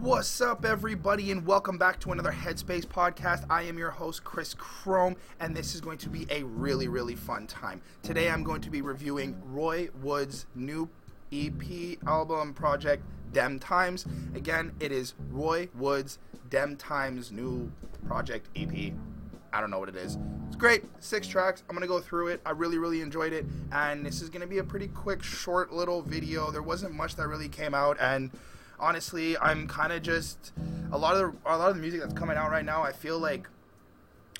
What's up, everybody, and welcome back to another Headspace podcast. I am your host, Chris Chrome, and this is going to be a really, really fun time. Today, I'm going to be reviewing Roy Wood's new EP album project, Dem Times. Again, it is Roy Wood's Dem Times new project EP. I don't know what it is. It's great. Six tracks. I'm going to go through it. I really, really enjoyed it. And this is going to be a pretty quick, short little video. There wasn't much that really came out. And honestly, I'm kind of just a lot of the, a lot of the music that's coming out right now. I feel like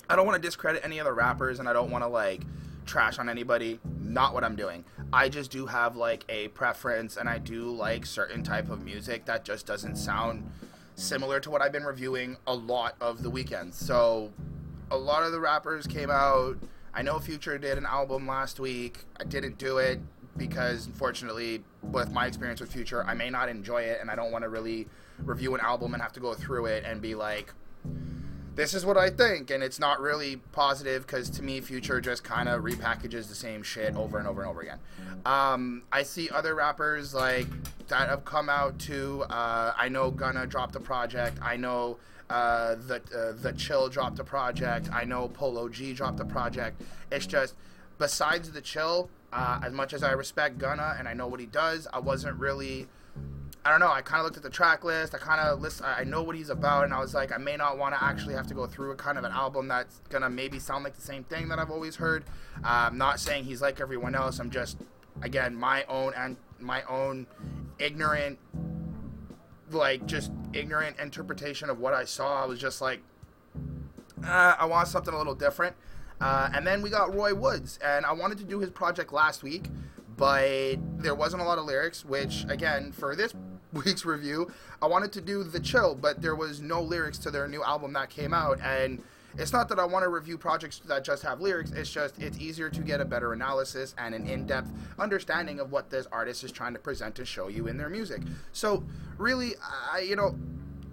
I don't want to discredit any other rappers, and I don't want to like trash on anybody. Not what I'm doing. I just do have like a preference, and I do like certain type of music that just doesn't sound similar to what I've been reviewing a lot of the weekends. So a lot of the rappers came out. I know Future did an album last week. I didn't do it because unfortunately with my experience with future i may not enjoy it and i don't want to really review an album and have to go through it and be like this is what i think and it's not really positive because to me future just kind of repackages the same shit over and over and over again um, i see other rappers like that have come out too uh, i know gunna dropped a project i know uh, the uh, the chill dropped a project i know polo g dropped a project it's just besides the chill uh, as much as I respect Gunna and I know what he does, I wasn't really. I don't know. I kind of looked at the track list. I kind of list. I know what he's about, and I was like, I may not want to actually have to go through a kind of an album that's gonna maybe sound like the same thing that I've always heard. Uh, I'm not saying he's like everyone else. I'm just, again, my own and my own ignorant, like just ignorant interpretation of what I saw. I was just like, uh, I want something a little different. Uh, and then we got Roy Woods, and I wanted to do his project last week, but there wasn't a lot of lyrics, which, again, for this week's review, I wanted to do The Chill, but there was no lyrics to their new album that came out, and it's not that I want to review projects that just have lyrics, it's just it's easier to get a better analysis and an in depth understanding of what this artist is trying to present and show you in their music. So, really, I, you know,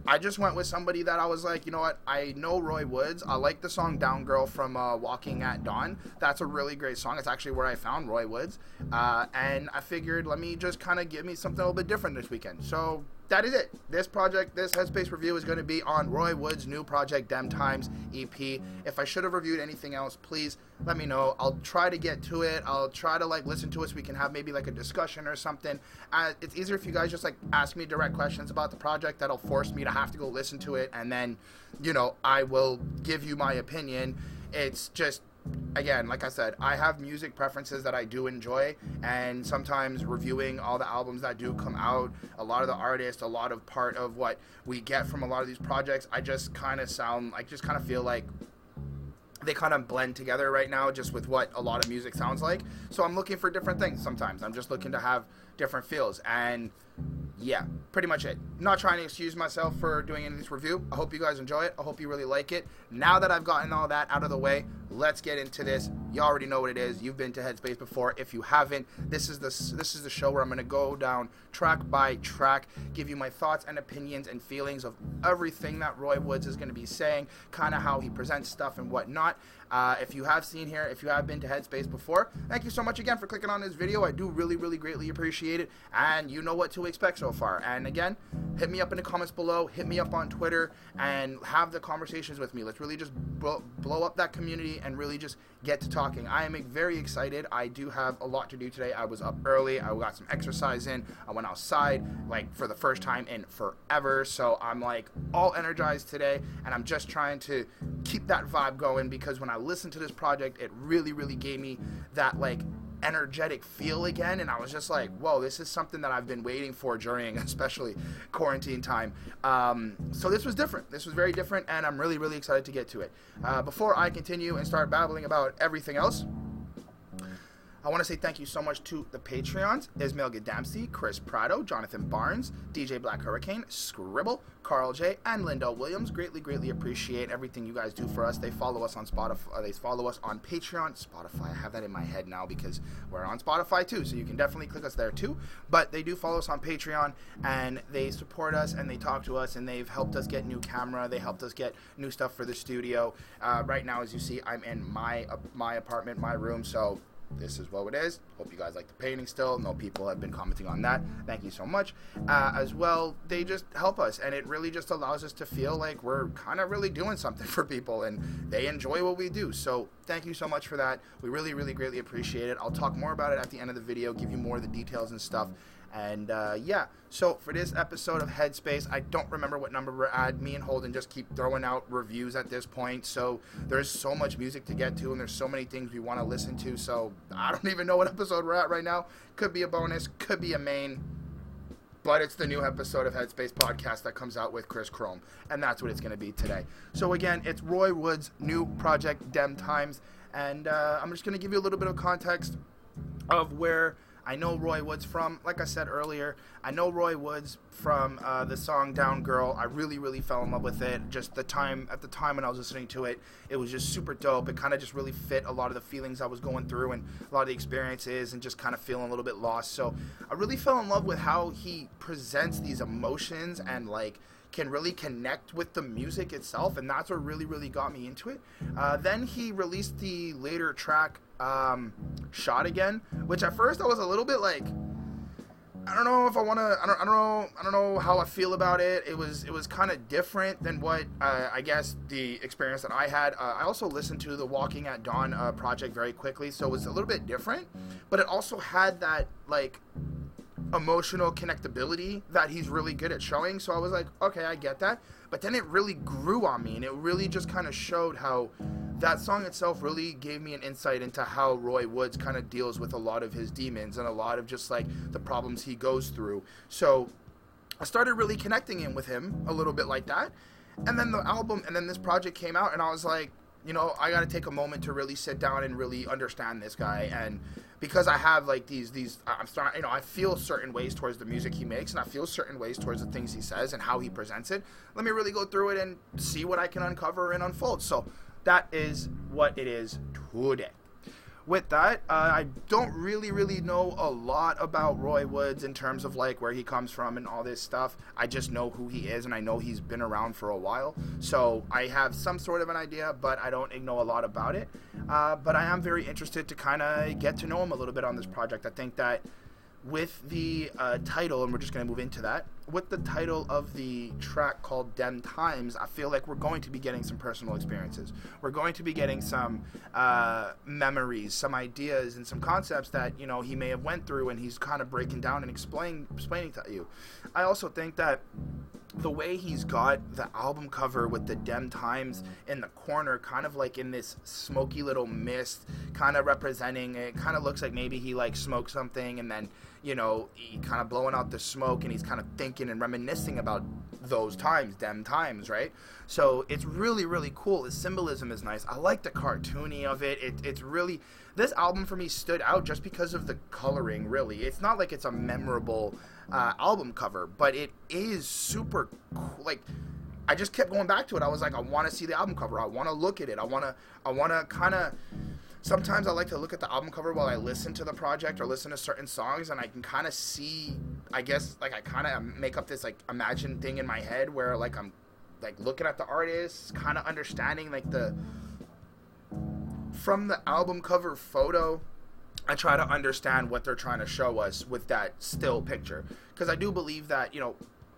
I just went with somebody that I was like, you know what? I know Roy Woods. I like the song Down Girl from uh, Waking at Dawn. That's a really great song. It's actually where I found Roy Woods. Uh, and I figured, let me just kind of give me something a little bit different this weekend. So that is it. This project, this Headspace review is going to be on Roy Wood's new project, Dem Times EP. If I should have reviewed anything else, please let me know. I'll try to get to it. I'll try to like listen to it so we can have maybe like a discussion or something. Uh, it's easier if you guys just like ask me direct questions about the project. That'll force me to have to go listen to it, and then, you know, I will give you my opinion. It's just again, like I said, I have music preferences that I do enjoy, and sometimes reviewing all the albums that do come out, a lot of the artists, a lot of part of what we get from a lot of these projects, I just kind of sound, I just kind of feel like they kind of blend together right now just with what a lot of music sounds like. So I'm looking for different things sometimes. I'm just looking to have different feels. And yeah, pretty much it. not trying to excuse myself for doing any of this review. I hope you guys enjoy it. I hope you really like it. Now that I've gotten all that out of the way, let's get into this. You already know what it is. You've been to Headspace before. If you haven't, this is the this is the show where I'm going to go down track by track, give you my thoughts and opinions and feelings of everything that Roy Woods is going to be saying, kind of how he presents stuff and whatnot. Uh, if you have seen here, if you have been to Headspace before, thank you so much again for clicking on this video. I do really, really greatly appreciate it, and you know what to expect so far. And again, hit me up in the comments below, hit me up on Twitter, and have the conversations with me. Let's really just blow, blow up that community and really just get to talking. I am very excited. I do have a lot to do today. I was up early. I got some exercise in. I went outside like for the first time in forever. So I'm like all energized today, and I'm just trying to keep that vibe going because when I listened to this project, it really, really gave me that like energetic feel again and i was just like whoa this is something that i've been waiting for during especially quarantine time. Um, so this was different. This was very different and i'm really really excited to get to it. Uh, before i continue and start babbling about everything else I want to say thank you so much to the Patreons Ismail Gadamsi, Chris Prado, Jonathan Barnes, DJ Black Hurricane, Scribble, Carl J, and Linda Williams. Greatly, greatly appreciate everything you guys do for us. They follow us on Spotify. They follow us on Patreon, Spotify. I have that in my head now because we're on Spotify too, so you can definitely click us there too. But they do follow us on Patreon, and they support us and they talk to us, and they've helped us get new camera. They helped us get new stuff for the studio. Uh, right now, as you see, I'm in my uh, my apartment, my room, so this is what it is. Hope you guys like the painting still. No people have been commenting on that. Thank you so much. Uh, as well, they just help us, and it really just allows us to feel like we're kind of really doing something for people, and they enjoy what we do. So thank you so much for that. We really, really greatly appreciate it. I'll talk more about it at the end of the video, give you more of the details and stuff. And uh, yeah, so for this episode of Headspace, I don't remember what number we're at. Me and Holden just keep throwing out reviews at this point. So there's so much music to get to, and there's so many things we want to listen to. So I don't even know what episode we're at right now. Could be a bonus, could be a main. But it's the new episode of Headspace Podcast that comes out with Chris Chrome. And that's what it's going to be today. So again, it's Roy Wood's new project, Dem Times. And uh, I'm just going to give you a little bit of context of where I know Roy Woods from, like I said earlier, I know Roy Woods from uh, the song Down Girl. I really, really fell in love with it. Just the time, at the time when I was listening to it, it was just super dope. It kind of just really fit a lot of the feelings I was going through and a lot of the experiences and just kind of feeling a little bit lost. So I really fell in love with how he presents these emotions and like can really connect with the music itself, and that's what really, really got me into it. Uh, then he released the later track um, "Shot Again," which at first I was a little bit like, I don't know if I want to. I don't. I don't know. I don't know how I feel about it. It was. It was kind of different than what uh, I guess the experience that I had. Uh, I also listened to the Waking at Dawn uh, project very quickly, so it was a little bit different. But it also had that like emotional connectability that he's really good at showing. So I was like, okay, I get that. But then it really grew on me, and it really just kind of showed how that song itself really gave me an insight into how Roy Woods kind of deals with a lot of his demons and a lot of just like the problems he goes through. So I started really connecting in with him a little bit like that. And then the album, and then this project came out, and I was like, you know, I got to take a moment to really sit down and really understand this guy and because I have like these these I'm starting you know I feel certain ways towards the music he makes and I feel certain ways towards the things he says and how he presents it. Let me really go through it and see what I can uncover and unfold. So that is what it is today with that, uh, I don't really, really know a lot about Roy Woods in terms of like where he comes from and all this stuff. I just know who he is and I know he's been around for a while. So I have some sort of an idea, but I don't know a lot about it. Uh, but I am very interested to kind of get to know him a little bit on this project. I think that with the uh, title, and we're just going to move into that, with the title of the track called Dem Times, I feel like we're going to be getting some personal experiences. We're going to be getting some uh, memories, some ideas, and some concepts that you know he may have went through, and he's kind of breaking down and explain, explaining to you. I also think that the way he's got the album cover with the Dem Times in the corner, kind of like in this smoky little mist, kind of representing it. Kind of looks like maybe he like smoked something and then you know, he kind of blowing out the smoke and he's kind of thinking and reminiscing about those times, them times, right? So it's really, really cool. The symbolism is nice. I like the cartoony of it. it. It's really, this album for me stood out just because of the coloring, really. It's not like it's a memorable uh, album cover, but it is super cool. Like, I just kept going back to it. I was like, I want to see the album cover. I want to look at it. I want to, I want to kind of sometimes I like to look at the album cover while I listen to the project or listen to certain songs, and I can kind of see, I guess, like I kind of make up this like imagine thing in my head where like I'm like looking at the artist, kind of understanding like the from the album cover photo. I try to understand what they're trying to show us with that still picture because I do believe that you know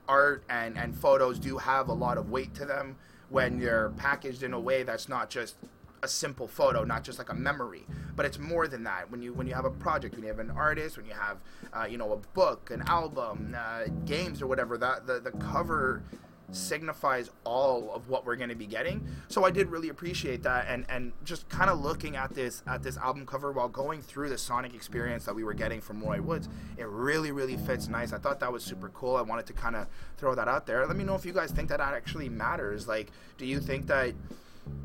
art and and photos do have a lot of weight to them when they're packaged in a way that's not just a simple photo, not just like a memory, but it's more than that. When you when you have a project, when you have an artist, when you have uh, you know a book, an album, uh, games or whatever, that the the cover signifies all of what we're going to be getting. So I did really appreciate that and and just kind of looking at this at this album cover while going through the sonic experience that we were getting from Roy Woods, it really really fits nice. I thought that was super cool. I wanted to kind of throw that out there. Let me know if you guys think that that actually matters. Like do you think that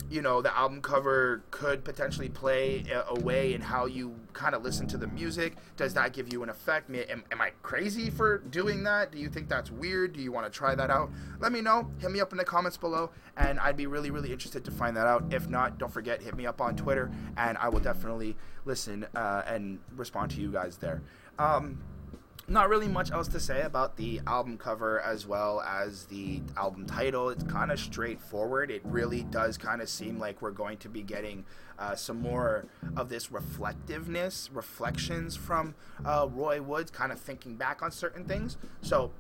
you know the album cover could potentially play a, way in how you kind of listen to the music. Does that give you an effect? Am, am, i crazy for doing that? Do you think that's weird? Do you want to try that out? Let me know. Hit me up in the comments below and i'd be really really interested to find that out. If not don't forget hit me up on twitter and i will definitely listen uh, and respond to you guys there. Um, not really much else to say about the album cover as well as the album title. It's kind of straightforward. It really does kind of seem like we're going to be getting uh, some more of this reflectiveness, reflections from uh, Roy Woods, kind of thinking back on certain things. So,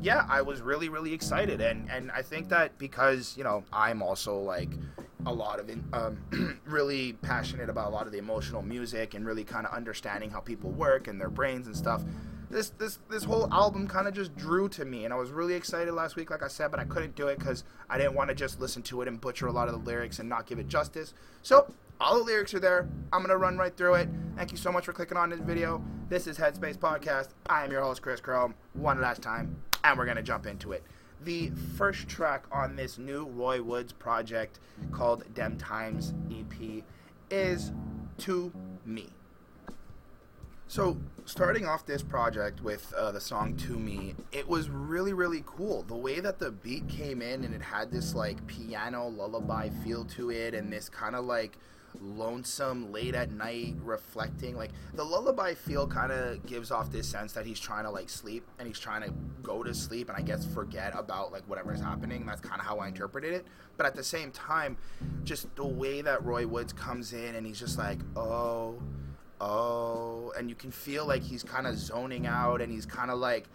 yeah, I was really, really excited, and and I think that because you know I'm also like a lot of in, um, really passionate about a lot of the emotional music and really kind of understanding how people work and their brains and stuff this this this whole album kind of just drew to me, and I was really excited last week, like I said, but I couldn't do it because I didn't want to just listen to it and butcher a lot of the lyrics and not give it justice. So all the lyrics are there. I'm gonna run right through it. Thank you so much for clicking on this video. This is Headspace Podcast. I am your host Chris Chrome. One last time, and we're gonna jump into it. The first track on this new Roy Woods project called Dem Times EP is To Me. So, starting off this project with uh, the song To Me, it was really, really cool. The way that the beat came in and it had this like piano lullaby feel to it and this kind of like lonesome late at night reflecting like the lullaby feel kind of gives off this sense that he's trying to like sleep and he's trying to go to sleep and i guess forget about like whatever is happening that's kind of how i interpreted it but at the same time just the way that roy woods comes in and he's just like oh oh, and you can feel like he's kind of zoning out and he's kind of like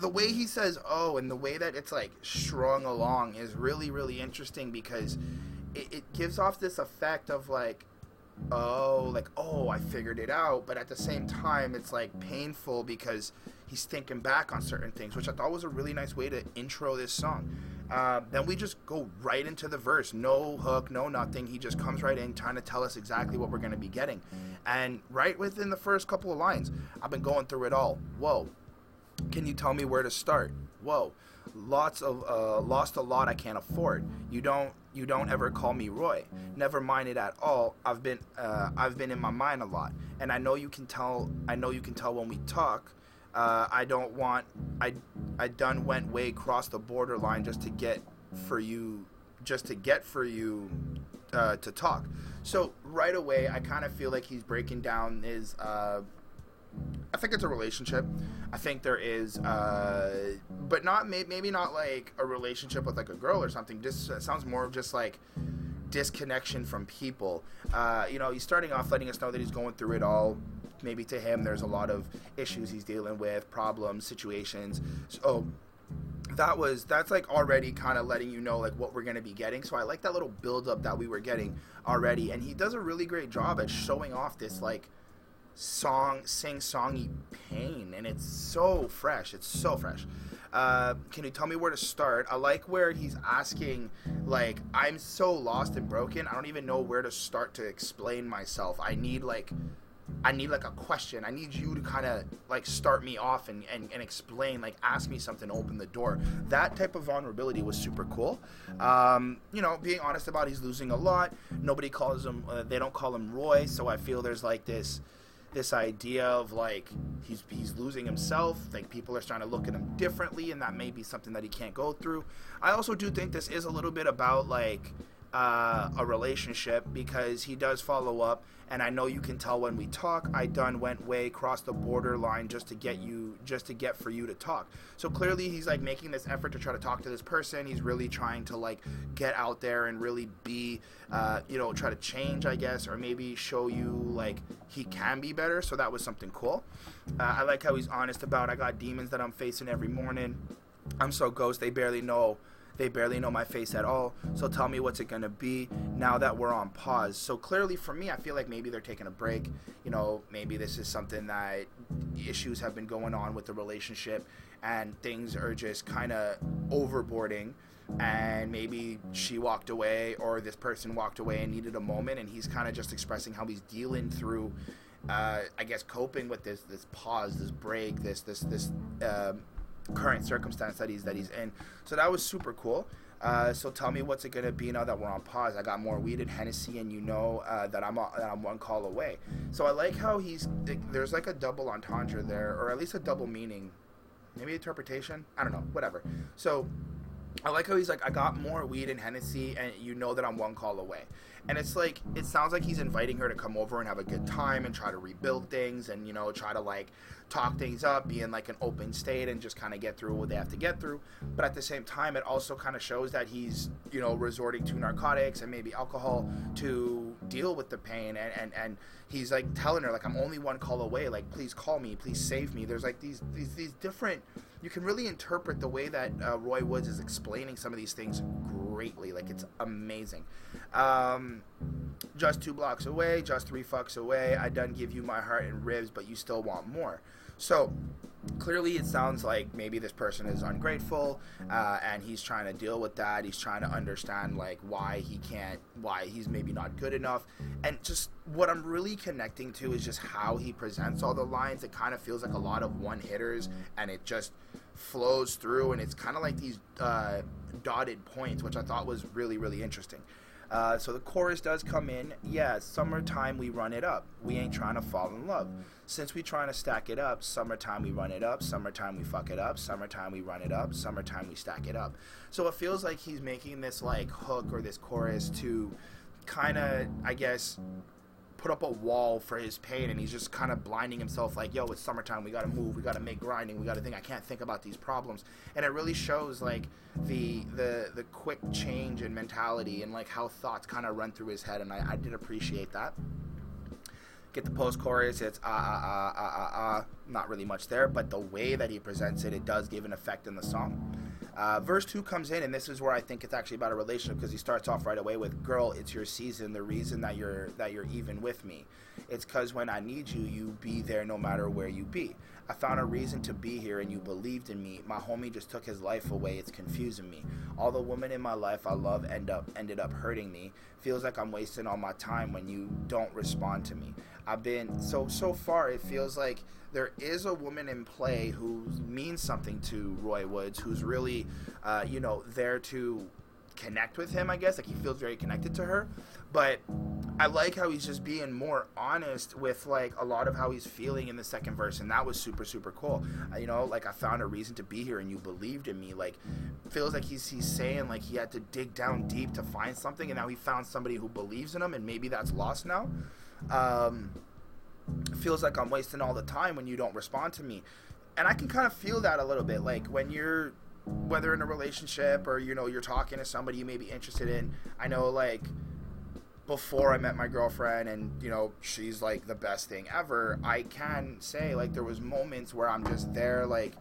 the way he says oh and the way that it's like strung along is really really interesting because it, it gives off this effect of like oh like oh i figured it out but at the same time it's like painful because he's thinking back on certain things which i thought was a really nice way to intro this song uh, then we just go right into the verse no hook no nothing he just comes right in trying to tell us exactly what we're going to be getting and right within the first couple of lines, I've been going through it all. Whoa. Can you tell me where to start? Whoa. Lots of uh, lost a lot I can't afford. You don't you don't ever call me Roy. Never mind it at all. I've been uh, I've been in my mind a lot, and I know you can tell. I know you can tell when we talk. Uh, I don't want. I I done went way across the borderline just to get for you, just to get for you uh, to talk. So right away, I kind of feel like he's breaking down his. Uh, I think it's a relationship. I think there is, uh, but not maybe not like a relationship with like a girl or something. Just sounds more of just like disconnection from people. Uh, you know, he's starting off letting us know that he's going through it all. Maybe to him, there's a lot of issues he's dealing with, problems, situations. So that was that's like already kind of letting you know like what we're gonna be getting. So I like that little build up that we were getting already, and he does a really great job at showing off this like song sing songy pain, and it's so fresh. It's so fresh. Uh, can you tell me where to start? I like where he's asking, like, I'm so lost and broken. I don't even know where to start to explain myself. I need like I need like a question. I need you to kind of like start me off and, and, and explain, like ask me something, open the door. That type of vulnerability was super cool. Um, you know, being honest about he's losing a lot. Nobody calls him, uh, they don't call him Roy. So I feel there's like this this idea of like he's he's losing himself like people are starting to look at him differently and that may be something that he can't go through i also do think this is a little bit about like uh, a relationship because he does follow up and I know you can tell when we talk I done went way across the borderline just to get you just to get for you to talk. So clearly he's like making this effort to try to talk to this person. He's really trying to like get out there and really be uh, you know try to change I guess or maybe show you like he can be better. So that was something cool. Uh, I like how he's honest about I got demons that I'm facing every morning. I'm so ghost they barely know they barely know my face at all. So tell me what's it going to be now that we're on pause. So clearly for me, I feel like maybe they're taking a break. You know, maybe this is something that issues have been going on with the relationship and things are just kind of overboarding and maybe she walked away or this person walked away and needed a moment and he's kind of just expressing how he's dealing through uh, I guess coping with this this pause, this break, this this this um, current circumstance that he's that he's in. So that was super cool. Uh, so tell me what's it gonna be now that we're on pause? I got more weed and Hennessy, and you know uh, that I'm that I'm one call away. So I like how he's there's like a double entendre there, or at least a double meaning, maybe interpretation. I don't know, whatever. So I like how he's like, I got more weed and Hennessy, and you know that I'm one call away. And it's like, it sounds like he's inviting her to come over and have a good time and try to rebuild things and, you know, try to like talk things up, be in like an open state and just kind of get through what they have to get through. But at the same time, it also kind of shows that he's, you know, resorting to narcotics and maybe alcohol to deal with the pain. And, and, and he's like telling her, like, I'm only one call away. Like, please call me. Please save me. There's like these, these, these different you can really interpret the way that uh, Roy Woods is explaining some of these things greatly. Like it's amazing. Um, just two blocks away, just three fucks away. I done give you my heart and ribs, but you still want more. So clearly it sounds like maybe this person is ungrateful uh, and he's trying to deal with that he's trying to understand like why he can't why he's maybe not good enough and just what i'm really connecting to is just how he presents all the lines it kind of feels like a lot of one hitters and it just flows through and it's kind of like these uh, dotted points which i thought was really really interesting uh, so the chorus does come in. Yeah, summertime we run it up. We ain't trying to fall in love. Since we trying to stack it up, summertime we run it up. Summertime we fuck it up. Summertime we run it up. Summertime we stack it up. So it feels like he's making this like hook or this chorus to kind of, I guess, put up a wall for his pain and he's just kind of blinding himself like yo it's summertime we gotta move we gotta make grinding we gotta think i can't think about these problems. And it really shows like the the the quick change in mentality and like how thoughts kind of run through his head and I, I did appreciate that. Get the post chorus it's ah ah ah ah ah ah not really much there but the way that he presents it it does give an effect in the song uh, verse 2 comes in, and this is where I think it's actually about a relationship because he starts off right away with, Girl, it's your season. The reason that you're, that you're even with me. It's because when I need you, you be there no matter where you be. I found a reason to be here and you believed in me. My homie just took his life away. It's confusing me. All the women in my life I love end up ended up hurting me. Feels like I'm wasting all my time when you don't respond to me. I've been so so far it feels like there is a woman in play who means something to Roy Woods, who's really, uh, you know, there to connect with him. I guess like he feels very connected to her, but I like how he's just being more honest with like a lot of how he's feeling in the second verse, and that was super super cool. Uh, you know, like I found a reason to be here, and you believed in me. Like feels like he's he's saying like he had to dig down deep to find something, and now he found somebody who believes in him, and maybe that's lost now. Um, feels like I'm wasting all the time when you don't respond to me. And I can kind of feel that a little bit. Like when you're, whether in a relationship or, you know, you're talking to somebody you may be interested in. I know, like, before I met my girlfriend and, you know, she's like the best thing ever, I can say, like, there was moments where I'm just there, like,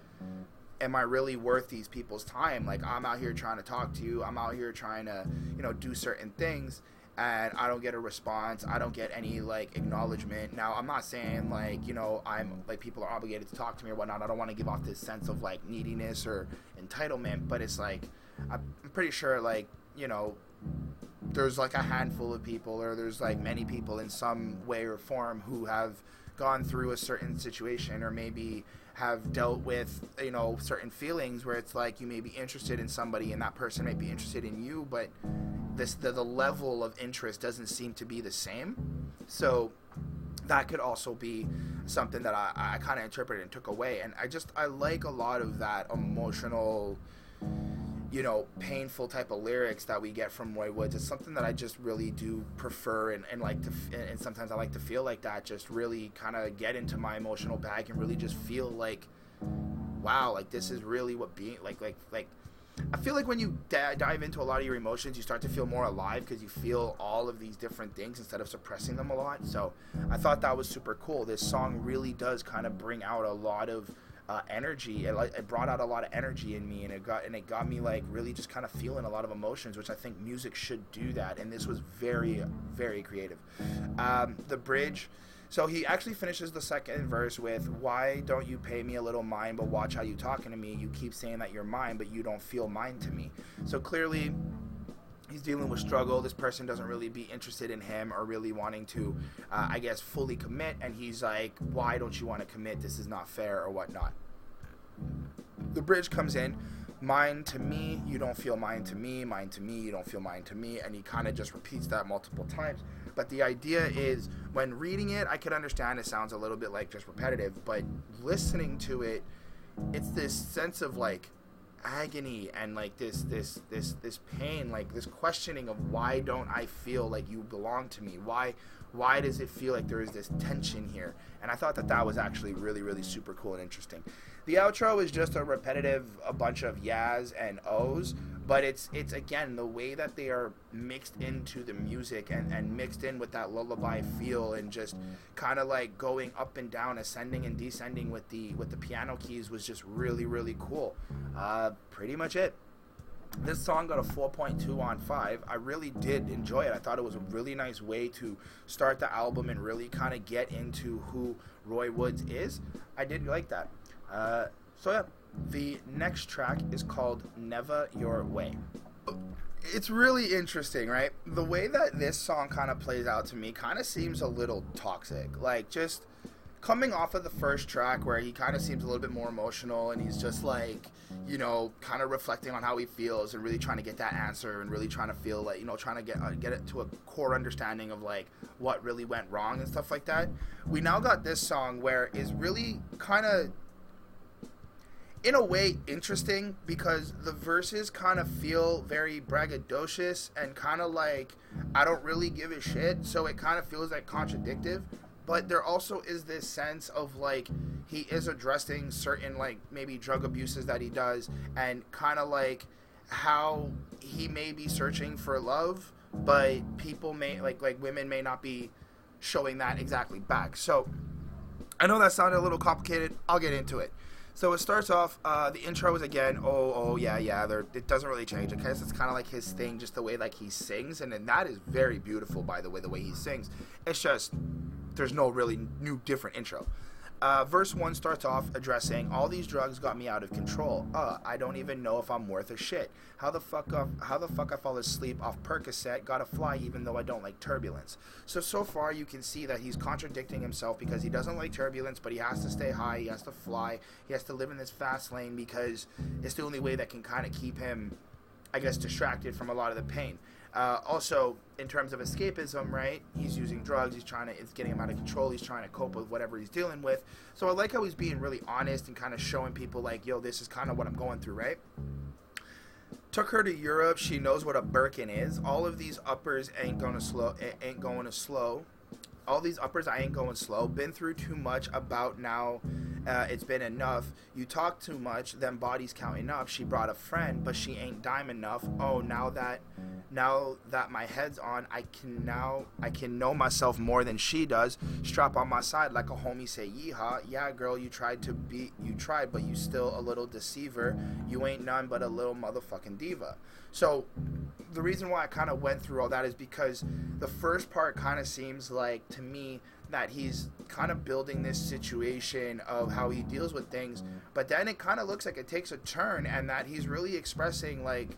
am I really worth these people's time? Like, I'm out here trying to talk to you, I'm out here trying to, you know, do certain things and I don't get a response. I don't get any like acknowledgement. Now, I'm not saying like you know I'm like people are obligated to talk to me or whatnot. I don't want to give off this sense of like neediness or entitlement, but it's like I'm pretty sure like you know there's like a handful of people or there's like many people in some way or form who have gone through a certain situation or maybe have dealt with you know certain feelings where it's like you may be interested in somebody and that person may be interested in you but this the, the level of interest doesn't seem to be the same. So that could also be something that i, I kind of interpreted and took away. And i just i like a lot of that emotional you know, painful type of lyrics that we get from Roy Woods. It's something that I just really do prefer and, and like to, and sometimes I like to feel like that, just really kind of get into my emotional bag and really just feel like, wow, like this is really what being, like, like, like, I feel like when you d- dive into a lot of your emotions, you start to feel more alive because you feel all of these different things instead of suppressing them a lot. So I thought that was super cool. This song really does kind of bring out a lot of uh, energy. It, it brought out a lot of energy in me, and it got and it got me like really just kind of feeling a lot of emotions, which I think music should do that. And this was very, very creative. Um, the bridge. So he actually finishes the second verse with, "Why don't you pay me a little mind, but watch how you talking to me? You keep saying that you're mine, but you don't feel mine to me." So clearly, he's dealing with struggle. This person doesn't really be interested in him or really wanting to, uh, I guess, fully commit. And he's like, "Why don't you want to commit? This is not fair or whatnot." the bridge comes in mine to me you don't feel mine to me mine to me you don't feel mine to me and he kind of just repeats that multiple times but the idea is when reading it i could understand it sounds a little bit like just repetitive but listening to it it's this sense of like agony and like this this this this pain like this questioning of why don't i feel like you belong to me? Why why does it feel like there is this tension here? And i thought that that was actually really really super cool and interesting. The outro is just a repetitive a bunch of yas and o's but it's it's again the way that they are mixed into the music and, and mixed in with that lullaby feel and just kind of like going up and down ascending and descending with the with the piano keys was just really really cool. Uh, pretty much it this song got a 4.2 on 5 i really did enjoy it i thought it was a really nice way to start the album and really kind of get into who roy woods is i did like that uh, so yeah the next track is called Never Your Way. It's really interesting, right? The way that this song kind of plays out to me kind of seems a little toxic. Like, just coming off of the first track where he kind of seems a little bit more emotional and he's just like, you know, kind of reflecting on how he feels and really trying to get that answer and really trying to feel like, you know, trying to get uh, get it to a core understanding of like what really went wrong and stuff like that. We now got this song where is really kind of in a way interesting because the verses kind of feel very braggadocious and kind of like I don't really give a shit, so it kind of feels like contradictive. But there also is this sense of like he is addressing certain like maybe drug abuses that he does and kind of like how he may be searching for love, but people may like like women may not be showing that exactly back. So I know that sounded a little complicated. I'll get into it. So it starts off. Uh, the intro is again. Oh, oh, yeah, yeah. There, it doesn't really change. I guess it's kind of like his thing, just the way like he sings, and then that is very beautiful, by the way, the way he sings. It's just there's no really new different intro. Uh, verse 1 starts off addressing all these drugs got me out of control. Uh, I don't even know if I'm worth a shit. How the fuck how the fuck I fall asleep off Percocet, gotta fly even though I don't like turbulence. So so far you can see that he's contradicting himself because he doesn't like turbulence, but he has to stay high, he has to fly, he has to live in this fast lane because it's the only way that can kind of keep him I guess distracted from a lot of the pain. Uh, also, in terms of escapism, right? He's using drugs. He's trying to. It's getting him out of control. He's trying to cope with whatever he's dealing with. So I like how he's being really honest and kind of showing people like, yo, this is kind of what I'm going through, right? Took her to Europe. She knows what a Birkin is. All of these uppers ain't gonna slow. Ain't going to slow. All these uppers, I ain't going slow. Been through too much. About now uh, it's been enough. You talk too much, then bodies counting up. She brought a friend, but she ain't dime enough. Oh, now that now that my head's on, I can now I can know myself more than she does. Strap on my side like a homie say, yeehaw. Yeah, girl, you tried to be you tried, but you still a little deceiver. You ain't none but a little motherfucking diva. So the reason why I kind of went through all that is because the first part kind of seems like to me that he's kind of building this situation of how he deals with things, but then it kind of looks like it takes a turn and that he's really expressing like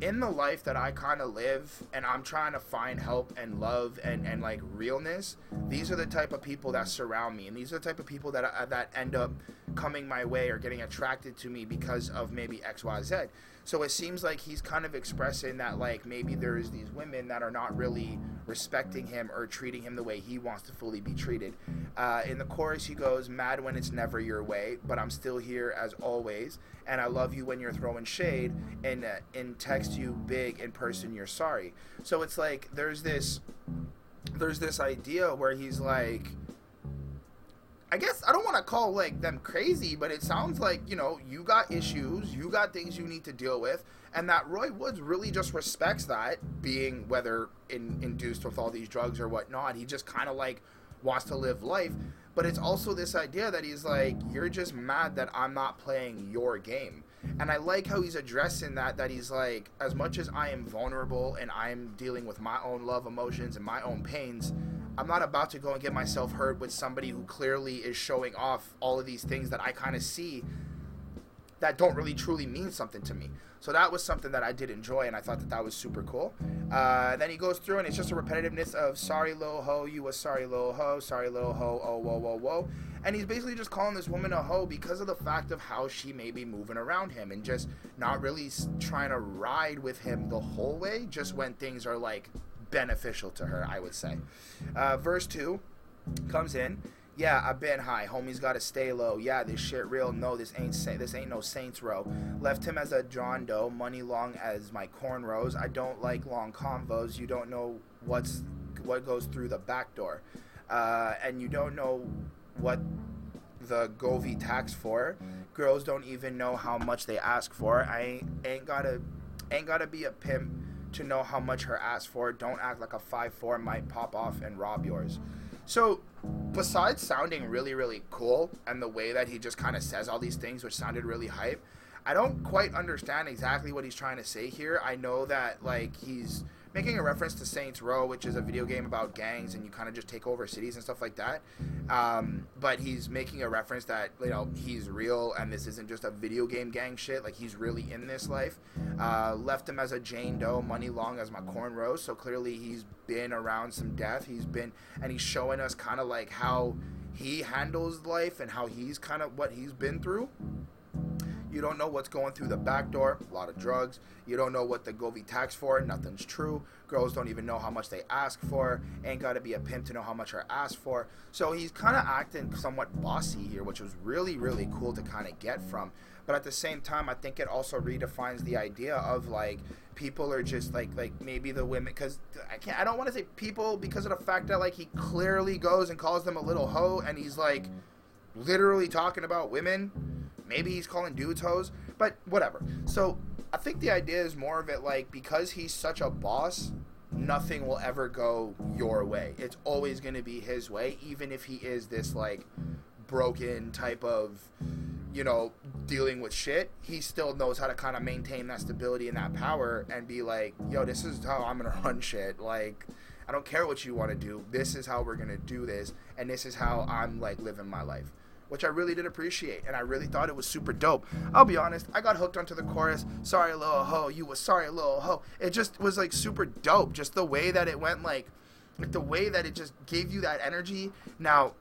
in the life that I kind of live and I'm trying to find help and love and, and like realness, these are the type of people that surround me and these are the type of people that uh, that end up coming my way or getting attracted to me because of maybe XYZ. So it seems like he's kind of expressing that like maybe there's these women that are not really respecting him or treating him the way he wants to fully be treated. Uh, in the chorus, he goes, "Mad when it's never your way, but I'm still here as always, and I love you when you're throwing shade, and uh, in text you big, in person you're sorry." So it's like there's this there's this idea where he's like I guess I don't want to call like them crazy, but it sounds like you know you got issues, you got things you need to deal with, and that Roy Woods really just respects that, being whether in, induced with all these drugs or whatnot. He just kind of like wants to live life, but it's also this idea that he's like, you're just mad that I'm not playing your game, and I like how he's addressing that. That he's like, as much as I am vulnerable and I'm dealing with my own love emotions and my own pains I'm not about to go and get myself hurt with somebody who clearly is showing off all of these things that I kind of see that don't really truly mean something to me. So that was something that I did enjoy, and I thought that that was super cool. Uh, then he goes through, and it's just a repetitiveness of "Sorry, little hoe, you a sorry little hoe, sorry little hoe, oh whoa whoa whoa," and he's basically just calling this woman a hoe because of the fact of how she may be moving around him and just not really trying to ride with him the whole way. Just when things are like beneficial to her, I would say. Uh, verse 2 comes in. Yeah, I've been high. Homies gotta stay low. Yeah, this shit real. No, this ain't sa- this ain't no Saints Row. Left him as a John Doe, money long as my cornrows. I don't like long convos. You don't know what's what goes through the back door, uh, and you don't know what the Govee tax for. Girls don't even know how much they ask for. I ain't, ain't gotta ain't gotta be a pimp to know how much her ask for. Don't act like a five four might pop off and rob yours. So, besides sounding really, really cool and the way that he just kind of says all these things, which sounded really hype, I don't quite understand exactly what he's trying to say here. I know that, like, he's making a reference to Saints Row, which is a video game about gangs and you kind of just take over cities and stuff like that. Um, but he's making a reference that you know he's real and this isn't just a video game gang shit. Like he's really in this life. Uh, left him as a Jane Doe, money long as my cornrows. So clearly he's been around some death. He's been and he's showing us kind of like how he handles life and how he's kind of what he's been through. You don't know what's going through the back door, a lot of drugs. You don't know what the Govee tax for, nothing's true. Girls don't even know how much they ask for. Ain't got to be a pimp to know how much they're asked for. So he's kind of acting somewhat bossy here, which was really, really cool to kind of get from. But at the same time, I think it also redefines the idea of like people are just like like maybe the women because I can't I don't want to say people because of the fact that like he clearly goes and calls them a little hoe and he's like literally talking about women Maybe he's calling dudes hoes, but whatever. So I think the idea is more of it like because he's such a boss, nothing will ever go your way. It's always going to be his way, even if he is this like broken type of, you know, dealing with shit. He still knows how to kind of maintain that stability and that power and be like, yo, this is how I'm going to run shit. Like, I don't care what you want to do. This is how we're going to do this. And this is how I'm like living my life which I really did appreciate, and I really thought it was super dope. I'll be honest, I got hooked onto the chorus. Sorry, little ho, you was sorry, little ho. It just was like super dope, just the way that it went, like, like the way that it just gave you that energy. Now,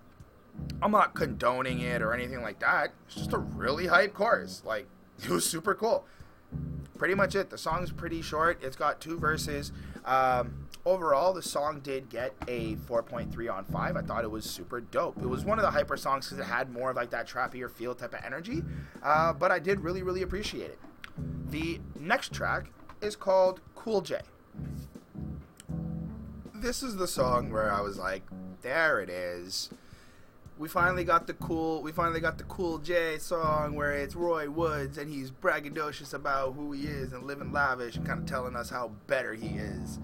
I'm not condoning it or anything like that. It's just a really hype chorus. Like, it was super cool. Pretty much it. The song's pretty short. It's got two verses. Um, overall, the song did get a 4.3 on 5. I thought it was super dope. It was one of the hyper songs because it had more of like that trappier feel type of energy. Uh, but I did really, really appreciate it. The next track is called Cool J. This is the song where I was like, there it is we finally got the cool we finally got the cool J song where it's Roy Woods and he's braggadocious about who he is and living lavish and kind of telling us how better he is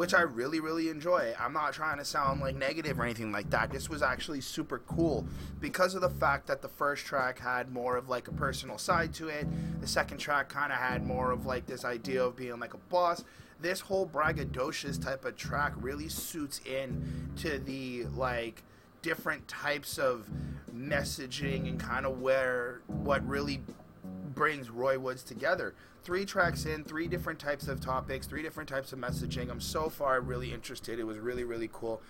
which I really, really enjoy. I'm not trying to sound like negative or anything like that. This was actually super cool because of the fact that the first track had more of like a personal side to it. The second track kind of had more of like this idea of being like a boss. This whole braggadocious type of track really suits in to the like different types of messaging and kind of where what really brings Roy Woods together. Three tracks in, three different types of topics, three different types of messaging. I'm so far really interested. It was really, really cool.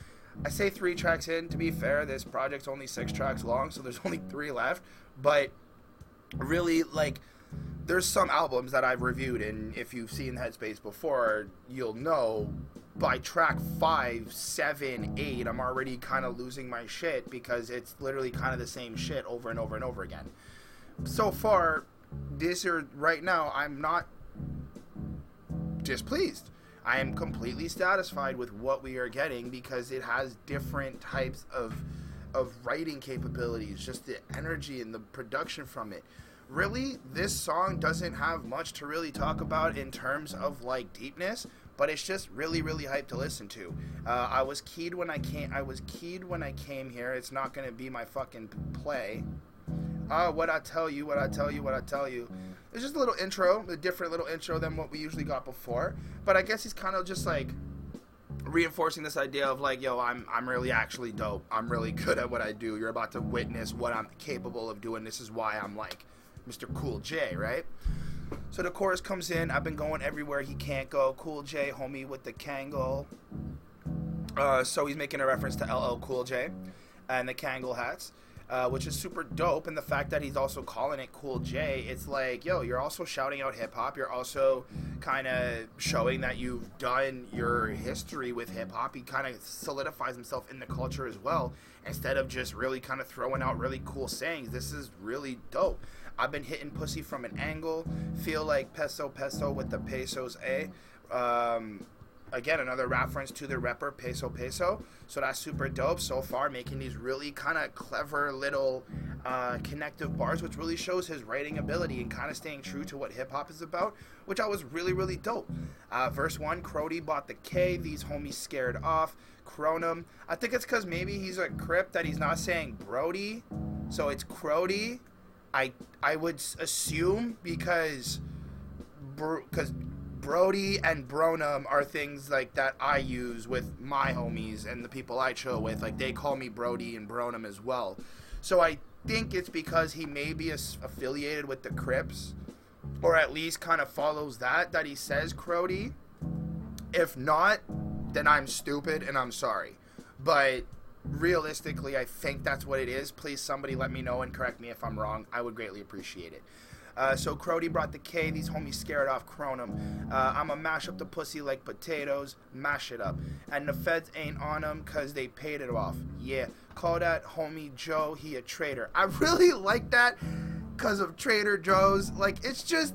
I say three tracks in. To be fair, this project's only six tracks long, so there's only three left. But really, like, there's some albums that I've reviewed, and if you've seen Headspace before, you'll know by track five, seven, eight, I'm already kind of losing my shit because it's literally kind of the same shit over and over and over again. So far, this year, right now, I'm not displeased. I am completely satisfied with what we are getting because it has different types of of writing capabilities, just the energy and the production from it. Really, this song doesn't have much to really talk about in terms of like deepness, but it's just really really hype to listen to. Uh, I was keyed when I came. I was keyed when I came here. It's not gonna be my fucking play. Uh, what I tell you, what I tell you, what I tell you. It's just a little intro, a different little intro than what we usually got before. But I guess he's kind of just like reinforcing this idea of like, yo, I'm I'm really actually dope. I'm really good at what I do. You're about to witness what I'm capable of doing. This is why I'm like Mr. Cool J, right? So the chorus comes in. I've been going everywhere he can't go. Cool J, homie with the Kangol. Uh, so he's making a reference to LL Cool J and the Kangol hats. Uh, which is super dope. And the fact that he's also calling it Cool J, it's like, yo, you're also shouting out hip hop. You're also kind of showing that you've done your history with hip hop. He kind of solidifies himself in the culture as well, instead of just really kind of throwing out really cool sayings. This is really dope. I've been hitting pussy from an angle. Feel like peso peso with the pesos a. Um, again another reference to the rapper Peso Peso. So that's super dope so far, making these really kind of clever little uh, connective bars, which really shows his writing ability and kind of staying true to what hip hop is about, which I was really really dope. Uh, verse one, Crody bought the K. These homies scared off. Cronum. I think it's because maybe he's a crip that he's not saying Brody, so it's Crody. I I would assume because because Brody and Bronum are things like that I use with my homies and the people I chill with. Like they call me Brody and Bronum as well. So I think it's because he may be affiliated with the Crips, or at least kind of follows that that he says Crody. If not, then I'm stupid and I'm sorry. But realistically, I think that's what it is. Please, somebody let me know and correct me if I'm wrong. I would greatly appreciate it. Uh, so Crody brought the K. These homies scared off Cronum. Uh, I'ma mash up the pussy like potatoes, mash it up. And the feds ain't on them because they paid it off. Yeah, call that homie Joe, he a traitor. I really like that because of Trader Joe's. Like, it's just,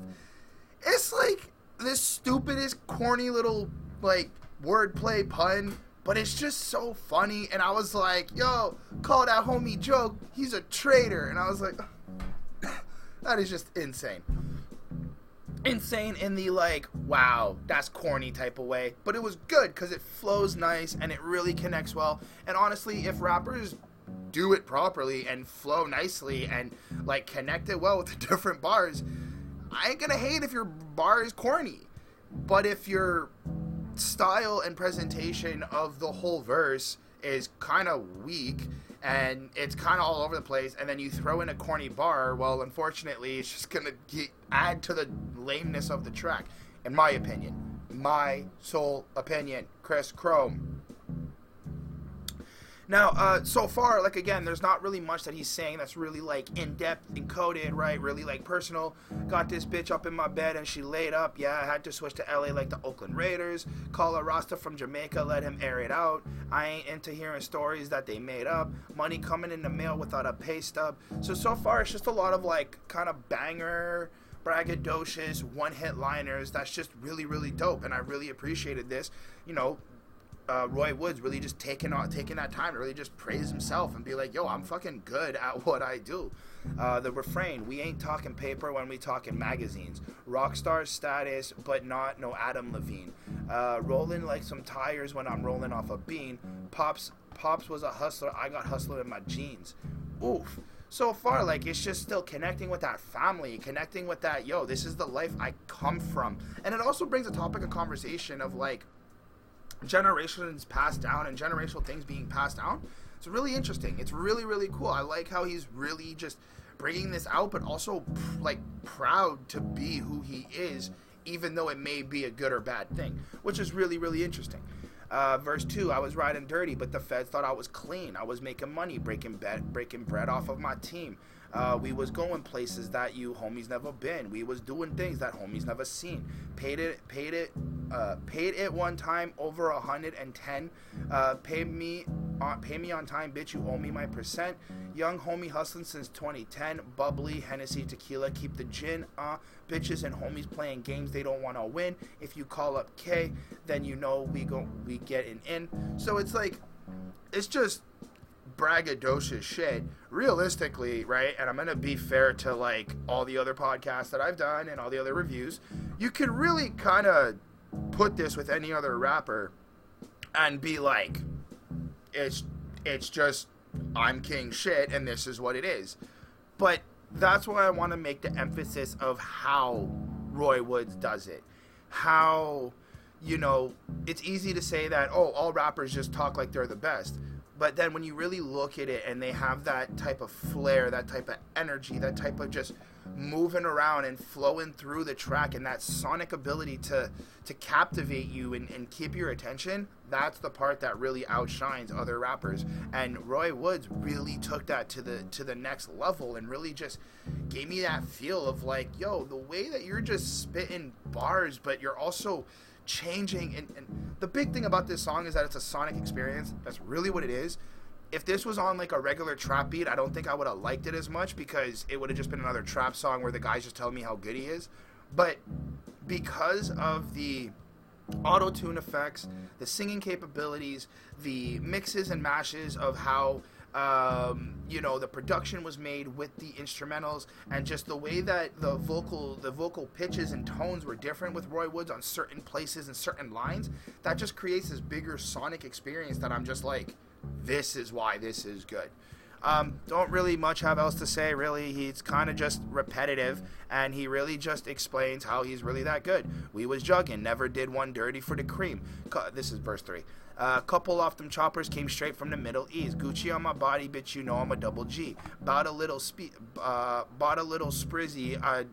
it's like this stupidest, corny little, like, wordplay pun but it's just so funny. And I was like, yo, call that homie Joe, he's a traitor. And I was like, that is just insane. Insane in the like, wow, that's corny type of way. But it was good because it flows nice and it really connects well. And honestly, if rappers do it properly and flow nicely and like connect it well with the different bars, I ain't gonna hate if your bar is corny. But if your style and presentation of the whole verse is kind of weak and it's kind of all over the place and then you throw in a corny bar well unfortunately it's just gonna get, add to the lameness of the track in my opinion. My sole opinion chris chrome now, uh, so far, like again, there's not really much that he's saying that's really like in depth, encoded, right? Really like personal. Got this bitch up in my bed and she laid up. Yeah, I had to switch to LA like the Oakland Raiders. Call a Rasta from Jamaica, let him air it out. I ain't into hearing stories that they made up. Money coming in the mail without a pay stub. So so far, it's just a lot of like kind of banger braggadocious one hit liners that's just really really dope and i really appreciated this you know uh, Roy Woods really just taking on taking that time to really just praise himself and be like, "Yo, I'm fucking good at what I do." Uh, the refrain: "We ain't talking paper when we talking magazines. Rockstar status, but not no Adam Levine. Uh, rolling like some tires when I'm rolling off a bean. Pops, pops was a hustler. I got hustler in my jeans. Oof." So far, like it's just still connecting with that family, connecting with that. Yo, this is the life I come from, and it also brings a topic of conversation of like generations passed down and generational things being passed down. It's really interesting. It's really really cool. I like how he's really just bringing this out, but also like proud to be who he is, even though it may be a good or bad thing, which is really really interesting. Uh, verse two, I was riding dirty, but the feds thought I was clean. I was making money, breaking bed, breaking bread off of my team. Uh, we was going places that you homies never been. We was doing things that homies never seen. Paid it, paid it, uh, paid it one time over a hundred and ten. Uh, paid me, uh, pay me on time, bitch. You owe me my percent. Young homie hustling since 2010. Bubbly, Hennessy, tequila, keep the gin. Uh, bitches and homies playing games they don't want to win. If you call up K, then you know we go, we get an in. So it's like, it's just braggadocious shit realistically right and i'm gonna be fair to like all the other podcasts that i've done and all the other reviews you could really kind of put this with any other rapper and be like it's it's just i'm king shit and this is what it is. But that's why i want to make the emphasis of how roy woods does it. How you know it's easy to say that oh all rappers just talk like they're the best But then when you really look at it and they have that type of flair, that type of energy, that type of just moving around and flowing through the track and that sonic ability to to captivate you and, and keep your attention, that's the part that really outshines other rappers. And Roy Woods really took that to the to the next level and really just gave me that feel of like, yo, the way that you're just spitting bars, but you're also changing and, and the big thing about this song is that it's a sonic experience. That's really what it is if this was on like a regular trap beat, I don't think I would have liked it as much because it would have just been another trap song where the guy's just telling me how good he is. But because of the auto tune effects, the singing capabilities, the mixes and mashes of how um, you know the production was made with the instrumentals and just the way that the vocal the vocal pitches and tones were different with Roy Woods on certain places and certain lines that just creates this bigger sonic experience that I'm just like this is why this is good. Um, don't really much have else to say, really. He's kind of just repetitive, and he really just explains how he's really that good. We was jugging, never did one dirty for the cream. This is verse 3. A uh, couple off them choppers came straight from the Middle East. Gucci on my body, bitch, you know I'm a double G. Bought a little spe- uh, bought a little sprizzy, I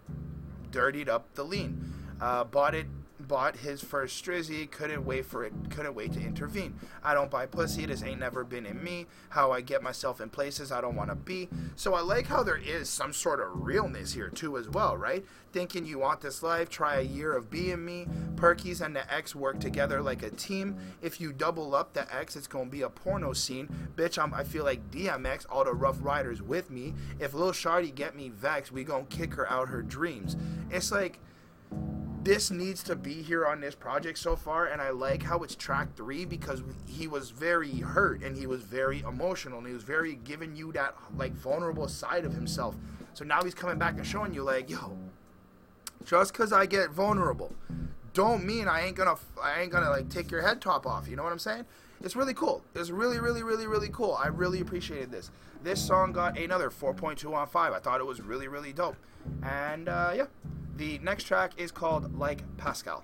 dirtied up the lean. Uh, bought it bought his first strizzy, couldn't wait for it, couldn't wait to intervene. I don't buy pussy, this ain't never been in me. How I get myself in places I don't want to be. So I like how there is some sort of realness here too as well, right? Thinking you want this life, try a year of being me. Perky's and the X work together like a team. If you double up the X, it's gonna be a porno scene. Bitch, I'm, I feel like DMX, all the Rough Riders with me. If Lil Shardy get me vexed, we gonna kick her out her dreams. It's like this needs to be here on this project so far and i like how it's track three because he was very hurt and he was very emotional and he was very giving you that like vulnerable side of himself. So now he's coming back and showing you like yo just because i get vulnerable don't mean i ain't gonna i ain't gonna like take your head top off you know what i'm saying it's really cool. It's really really really really cool. I really appreciated this. This song got another 4.2 on 5 i thought it was really really dope. And uh, yeah. The next track is called Like Pascal.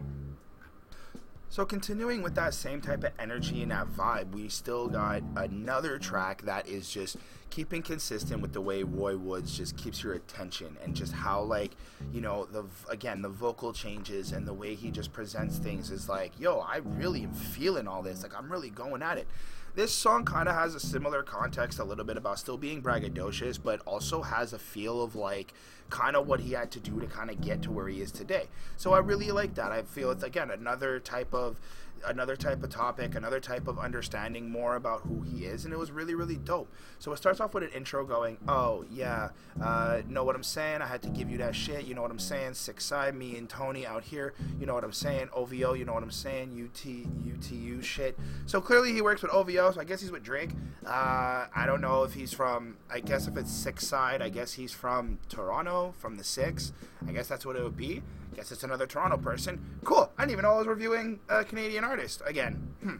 So, continuing with that same type of energy and that vibe, we still got another track that is just keeping consistent with the way Roy Woods just keeps your attention and just how, like, you know, the again, the vocal changes and the way he just presents things is like, yo, I really am feeling all this. Like, I'm really going at it. This song kind of has a similar context, a little bit about still being braggadocious, but also has a feel of like kind of what he had to do to kind of get to where he is today. So I really like that. I feel it's again another type of another type of topic, another type of understanding more about who he is, and it was really, really dope. So it starts off with an intro going, "Oh yeah, uh, know what I'm saying? I had to give you that shit. You know what I'm saying? Six side, me and Tony out here. You know what I'm saying? OVO, you know what I'm saying? UT, UTU shit. So clearly he works with OVO. So I guess he's with Drake. Uh, I don't know if he's from. I guess if it's Six Side, I guess he's from Toronto, from the Six. I guess that's what it would be. Guess it's another Toronto person. Cool. I didn't even know I was reviewing a Canadian artist. Again, hmm,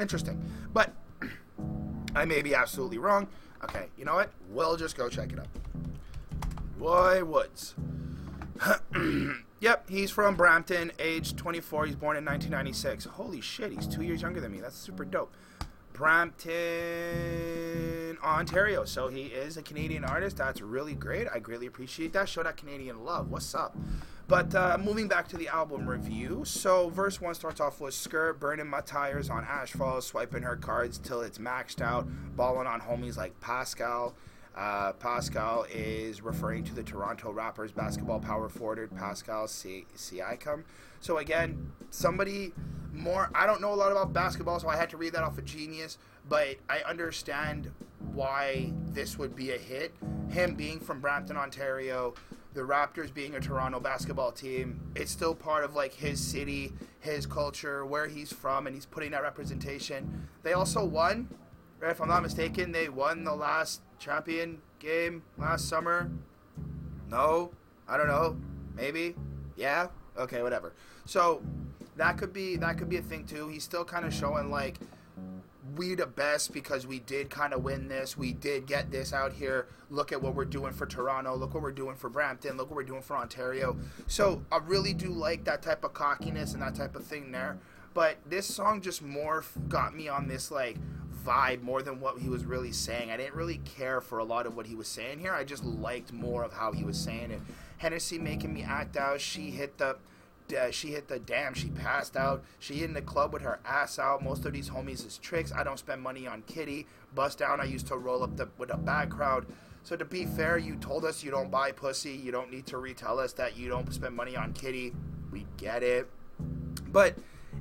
interesting. But I may be absolutely wrong. Okay, you know what? We'll just go check it out. Roy Woods. yep, he's from Brampton, age 24. He's born in 1996. Holy shit, he's two years younger than me. That's super dope. Brampton, Ontario. So he is a Canadian artist. That's really great. I greatly appreciate that. Show that Canadian love. What's up? But uh, moving back to the album review, so verse one starts off with skirt, burning my tires on asphalt, swiping her cards till it's maxed out, balling on homies like Pascal. Uh, Pascal is referring to the Toronto Raptors basketball power forward Pascal Siakam. So again, somebody more. I don't know a lot about basketball, so I had to read that off of Genius, but I understand why this would be a hit. Him being from Brampton, Ontario, the Raptors being a Toronto basketball team, it's still part of like his city, his culture, where he's from, and he's putting that representation. They also won, right? if I'm not mistaken, they won the last champion game last summer. No, I don't know, maybe, yeah, okay, whatever. So that could be that could be a thing too. He's still kind of showing like we the best because we did kind of win this. We did get this out here. Look at what we're doing for Toronto. Look what we're doing for Brampton. Look what we're doing for Ontario. So I really do like that type of cockiness and that type of thing there. But this song just more got me on this like vibe more than what he was really saying. I didn't really care for a lot of what he was saying here. I just liked more of how he was saying it. Hennessy making me act out. She hit the. Uh, she hit the damn. She passed out. She in the club with her ass out. Most of these homies is tricks. I don't spend money on kitty. Bust down. I used to roll up the, with a bad crowd. So to be fair, you told us you don't buy pussy. You don't need to retell us that you don't spend money on kitty. We get it. But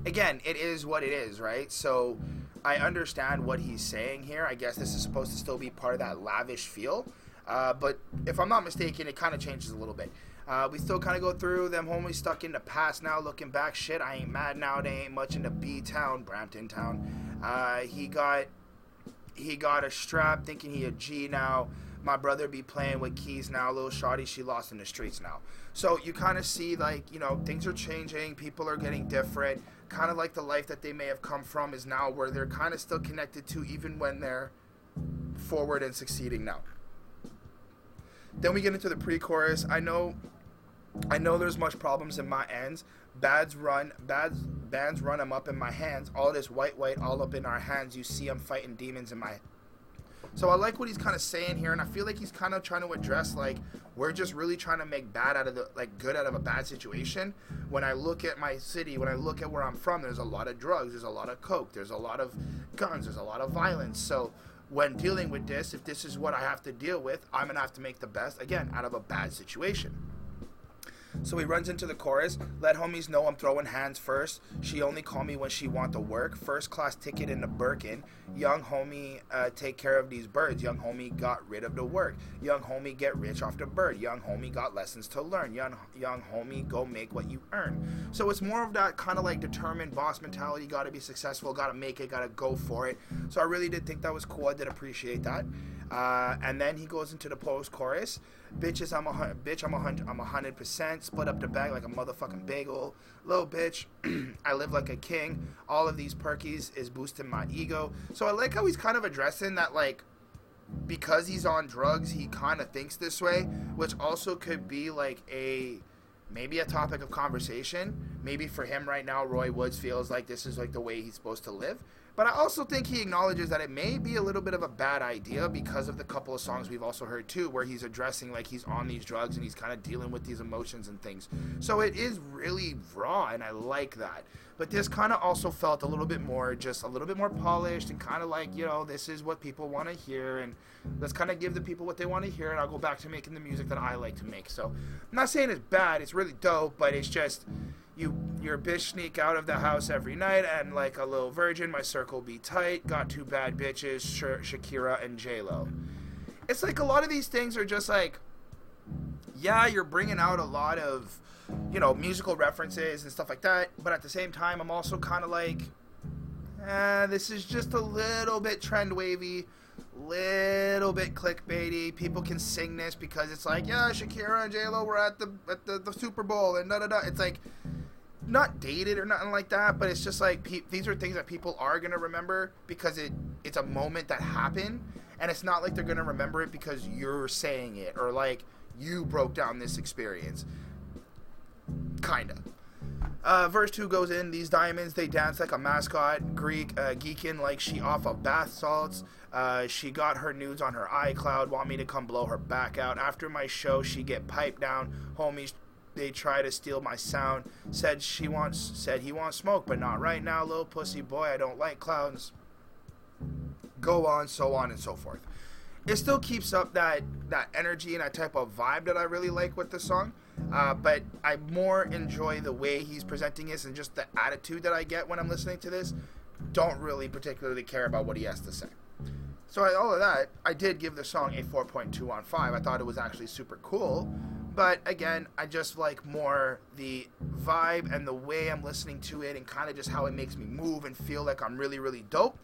again, it is what it is, right? So I understand what he's saying here. I guess this is supposed to still be part of that lavish feel. Uh, but if I'm not mistaken, it kind of changes a little bit. Uh, we still kind of go through them homies stuck in the past now, looking back. Shit, I ain't mad now. They ain't much in the B town, Brampton town. Uh, he got he got a strap, thinking he a G now. My brother be playing with keys now. Little shawty, she lost in the streets now. So you kind of see like you know things are changing. People are getting different. Kind of mm. like the life that they may have come from is now where they're kind of still connected to, even when they're forward and succeeding now. Then we get into the pre-chorus. I know, I know there's much problems in my ends. Bads run, bads bands run them up in my hands. All this white, white, all up in our hands. You see, I'm fighting demons in my. So I like what he's kind of saying here, and I feel like he's kind of trying to address like we're just really trying to make bad out of the like good out of a bad situation. When I look at my city, when I look at where I'm from, there's a lot of drugs, there's a lot of coke, there's a lot of guns, there's a lot of violence. So when dealing with this, if this is what I have to deal with, I'm gonna have to make the best again out of a bad situation. So he runs into the chorus. Let homies know I'm throwing hands first. She only call me when she want to work. First class ticket in the Birkin. Young homie, uh, take care of these birds. Young homie got rid of the work. Young homie get rich off the bird. Young homie got lessons to learn. Young young homie go make what you earn. So it's more of that kind of like determined boss mentality. Got to be successful. Got to make it. Got to go for it. So I really did think that was cool. I did appreciate that. Uh, and then he goes into the post chorus. Bitches, I'm a bitch. I'm a hundred. I'm a hundred percent. Split up the bag like a motherfucking bagel. Little bitch. I live like a king. All of these perkies is boosting my ego. So I like how he's kind of addressing that like because he's on drugs, he kind of thinks this way, which also could be like a maybe a topic of conversation. Maybe for him right now, Roy Woods feels like this is like the way he's supposed to live. But I also think he acknowledges that it may be a little bit of a bad idea because of the couple of songs we've also heard too, where he's addressing like he's on these drugs and he's kind of dealing with these emotions and things. So it is really raw, and I like that. But this kind of also felt a little bit more, just a little bit more polished and kind of like, you know, this is what people want to hear, and let's kind of give the people what they want to hear, and I'll go back to making the music that I like to make. So I'm not saying it's bad, it's really dope, but it's just you your bitch sneak out of the house every night and like a little virgin my circle be tight got two bad bitches Sh- shakira and j-lo it's like a lot of these things are just like yeah you're bringing out a lot of you know musical references and stuff like that but at the same time i'm also kind of like eh, this is just a little bit trend wavy little bit clickbaity. People can sing this because it's like, yeah, Shakira and J Lo were at the at the, the Super Bowl and da da da. It's like not dated or nothing like that, but it's just like pe- these are things that people are gonna remember because it it's a moment that happened, and it's not like they're gonna remember it because you're saying it or like you broke down this experience. Kinda. Uh, verse 2 goes in, these diamonds, they dance like a mascot, Greek, uh, geeking like she off of bath salts. Uh, she got her nudes on her iCloud, want me to come blow her back out. After my show, she get piped down. Homies, they try to steal my sound. Said she wants, said he wants smoke, but not right now, little pussy boy. I don't like clowns. Go on, so on and so forth. It still keeps up that that energy and that type of vibe that I really like with the song. Uh, but I more enjoy the way he's presenting this and just the attitude that I get when I'm listening to this. Don't really particularly care about what he has to say. So all of that, I did give the song a 4.2 on 5. I thought it was actually super cool. But again, I just like more the vibe and the way I'm listening to it and kind of just how it makes me move and feel like I'm really, really dope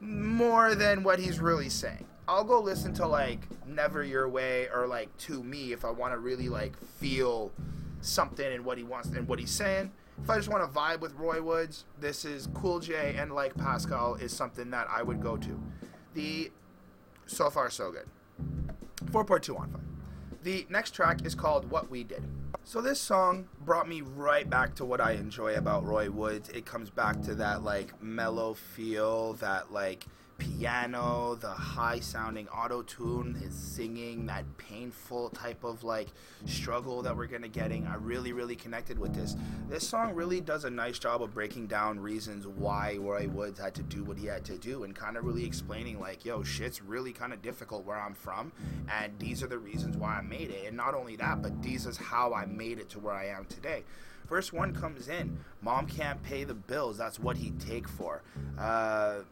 more than what he's really saying. I'll go listen to like Never Your Way or like To Me if I want to really like feel something in what he wants and what he's saying. If I just want to vibe with Roy Woods, this is Cool J and like Pascal is something that I would go to. The so far so good. 4.2 on 5. The next track is called What We Did. So this song brought me right back to what I enjoy about Roy Woods. It comes back to that like mellow feel, that like piano, the high sounding auto tune, his singing, that painful type of like struggle that we're gonna getting. I really, really connected with this. This song really does a nice job of breaking down reasons why Roy Woods had to do what he had to do and kind of really explaining like, yo, shit's really kind of difficult where I'm from, and these are the reasons why I made it. And not only that, but these is how I made it to where I am today. First one comes in. Mom can't pay the bills. That's what he'd take for. Uh,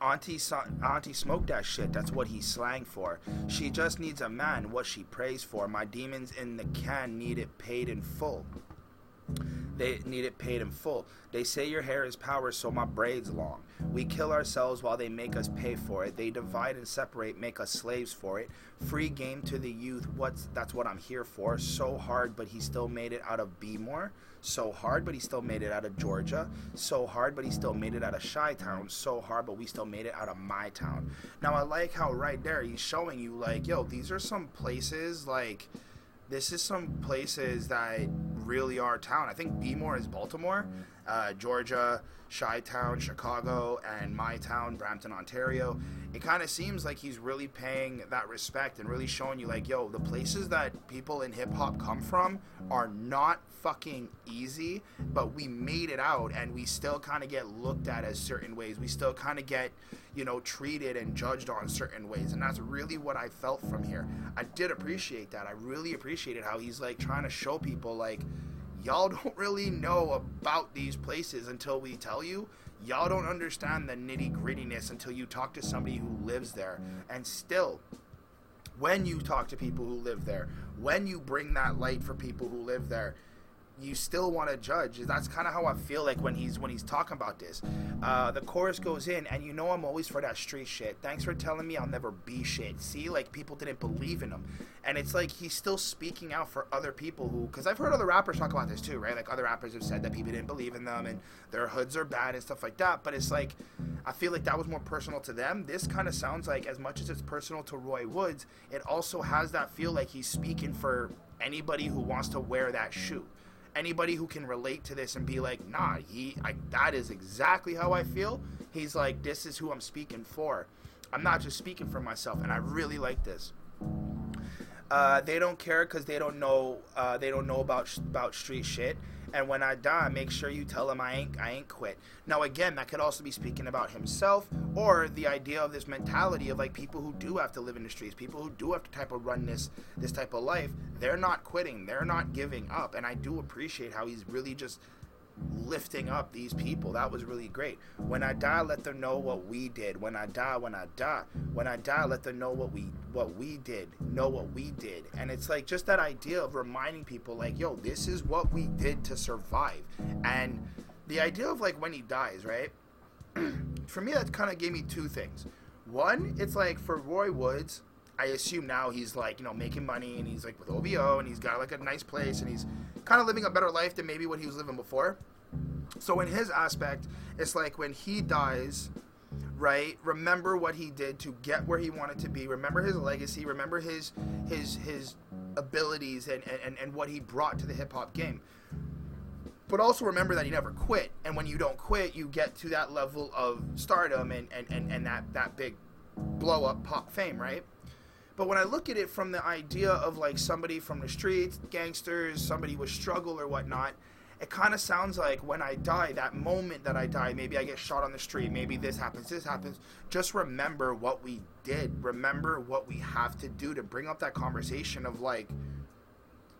Auntie, auntie smoke that shit. That's what he's slang for. She just needs a man. What she prays for. My demons in the can need it paid in full. They need it paid in full. They say your hair is power, so my braid's long. We kill ourselves while they make us pay for it. They divide and separate, make us slaves for it. Free game to the youth. What's that's what I'm here for. So hard, but he still made it out of B-more. So hard, but he still made it out of Georgia. So hard, but he still made it out of Chi Town. So hard, but we still made it out of my town. Now I like how right there he's showing you like, yo, these are some places like this is some places that really are town. I think B-more is Baltimore, uh, Georgia, Chi Town, Chicago, and my town, Brampton, Ontario. It kind of seems like he's really paying that respect and really showing you, like, yo, the places that people in hip hop come from are not fucking easy, but we made it out and we still kind of get looked at as certain ways. We still kind of get, you know, treated and judged on certain ways. And that's really what I felt from here. I did appreciate that. I really appreciated how he's like trying to show people, like, y'all don't really know about these places until we tell you. Y'all don't understand the nitty grittiness until you talk to somebody who lives there. And still, when you talk to people who live there, when you bring that light for people who live there, you still want to judge. That's kind of how I feel like when he's when he's talking about this. Uh, the chorus goes in, and you know I'm always for that street shit. Thanks for telling me I'll never be shit. See, like people didn't believe in him, and it's like he's still speaking out for other people who, because I've heard other rappers talk about this too, right? Like other rappers have said that people didn't believe in them and their hoods are bad and stuff like that. But it's like I feel like that was more personal to them. This kind of sounds like as much as it's personal to Roy Woods, it also has that feel like he's speaking for anybody who wants to wear that shoe anybody who can relate to this and be like, nah, he, I, that is exactly how I feel. He's like, this is who I'm speaking for. I'm not just speaking for myself, and I really like this. Uh, they don't care because they don't know. Uh, they don't know about sh- about street shit. And when I die, make sure you tell him I ain't I ain't quit. Now again, that could also be speaking about himself or the idea of this mentality of like people who do have to live in the streets, people who do have to type of run this this type of life. They're not quitting. They're not giving up. And I do appreciate how he's really just lifting up these people. That was really great. When I die, let them know what we did. When I die, when I die, when I die, let them know what we what we did. Know what we did. And it's like just that idea of reminding people like, yo, this is what we did to survive. And the idea of like when he dies, right? for me that kind of gave me two things. One, it's like for Roy Woods, I assume now he's like, you know, making money and he's like with OVO and he's got like a nice place and he's kind of living a better life than maybe what he was living before. So in his aspect, it's like when he dies, right? Remember what he did to get where he wanted to be. Remember his legacy. Remember his his his abilities and and, and what he brought to the hip hop game. But also remember that he never quit. And when you don't quit, you get to that level of stardom and, and, and, and that, that big blow up pop fame, right? But when I look at it from the idea of like somebody from the streets, gangsters, somebody with struggle or whatnot, it kind of sounds like when I die, that moment that I die, maybe I get shot on the street, maybe this happens, this happens. Just remember what we did. Remember what we have to do to bring up that conversation of like,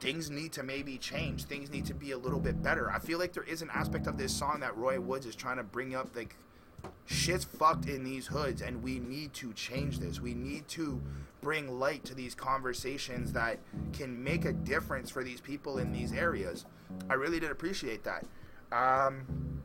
things need to maybe change. Things need to be a little bit better. I feel like there is an aspect of this song that Roy Woods is trying to bring up, like, shit's fucked in these hoods, and we need to change this. We need to bring light to these conversations that can make a difference for these people in these areas. I really did appreciate that. Um,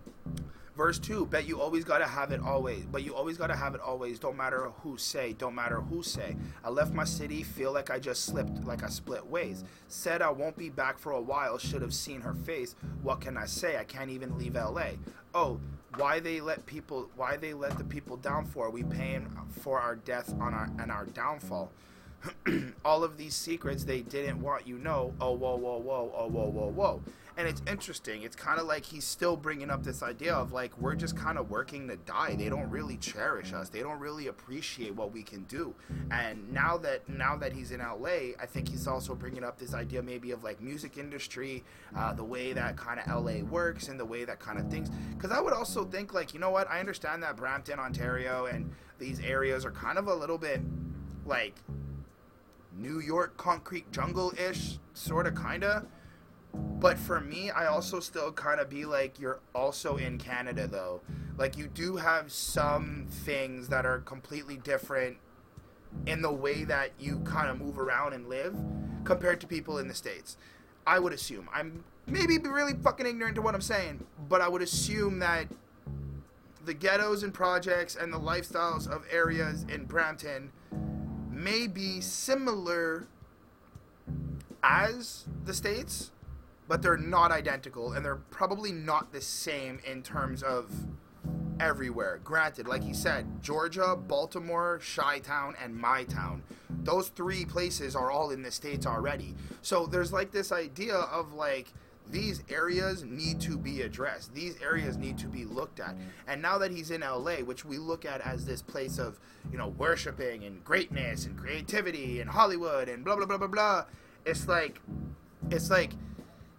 verse 2 bet you always gotta have it always but you always gotta have it always don't matter who say don't matter who say i left my city feel like i just slipped like i split ways said i won't be back for a while should have seen her face what can i say i can't even leave la oh why they let people why they let the people down for we paying for our death on our and our downfall? All of these secrets they didn't want you know. Oh whoa whoa whoa oh whoa whoa whoa and it's interesting. It's kind of like he's still bringing up this idea of like we're just kind of working to die. They don't really cherish us. They don't really appreciate what we can do. And now that now that he's in LA, I think he's also bringing up this idea maybe of like music industry, uh, the way that kind of LA works, and the way that kind of things. Because I would also think like you know what I understand that Brampton, Ontario, and these areas are kind of a little bit like New York concrete jungle ish, sort of, kind of. But for me, I also still kind of be like, you're also in Canada, though. Like, you do have some things that are completely different in the way that you kind of move around and live compared to people in the States. I would assume. I'm maybe really fucking ignorant to what I'm saying, but I would assume that the ghettos and projects and the lifestyles of areas in Brampton may be similar as the states, but they're not identical, and they're probably not the same in terms of everywhere. Granted, like he said, Georgia, Baltimore, Chi Town, and My Town. Those three places are all in the States already. So there's like this idea of like these areas need to be addressed. These areas need to be looked at. And now that he's in LA, which we look at as this place of, you know, worshiping and greatness and creativity and Hollywood and blah blah blah blah blah, it's like it's like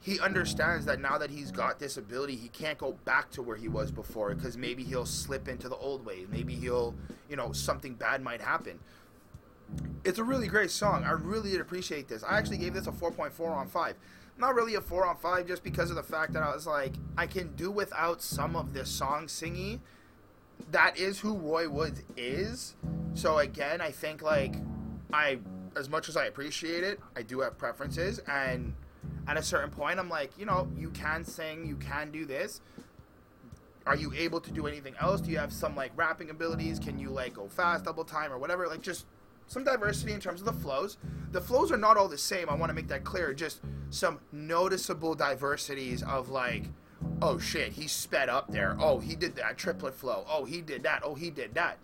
he understands that now that he's got this ability, he can't go back to where he was before because maybe he'll slip into the old ways. Maybe he'll, you know, something bad might happen. It's a really great song. I really did appreciate this. I actually gave this a 4.4 on 5 not really a four on five just because of the fact that I was like, I can do without some of this song singing. That is who Roy Woods is. So again, I think like I as much as I appreciate it, I do have preferences and at a certain point I'm like, you know, you can sing, you can do this. Are you able to do anything else? Do you have some like rapping abilities? Can you like go fast, double time or whatever? Like just some diversity in terms of the flows. The flows are not all the same. I want to make that clear. Just some noticeable diversities of like, oh shit, he sped up there. Oh, he did that triplet flow. Oh, he did that. Oh, he did that.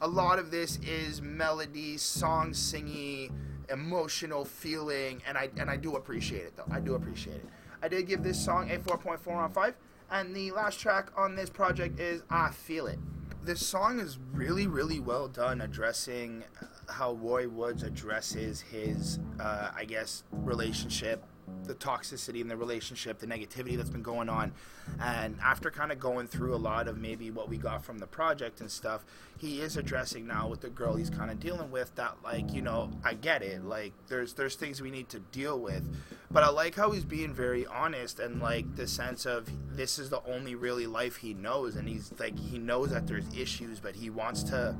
A lot of this is melody, song singing, emotional feeling, and I and I do appreciate it though. I do appreciate it. I did give this song a 4.4 on 5, and the last track on this project is I Feel It. This song is really, really well done addressing how Roy Woods addresses his, uh, I guess, relationship, the toxicity in the relationship, the negativity that's been going on. And after kind of going through a lot of maybe what we got from the project and stuff, he is addressing now with the girl he's kind of dealing with that, like, you know, I get it. Like, there's there's things we need to deal with. But I like how he's being very honest and like the sense of this is the only really life he knows, and he's like he knows that there's issues, but he wants to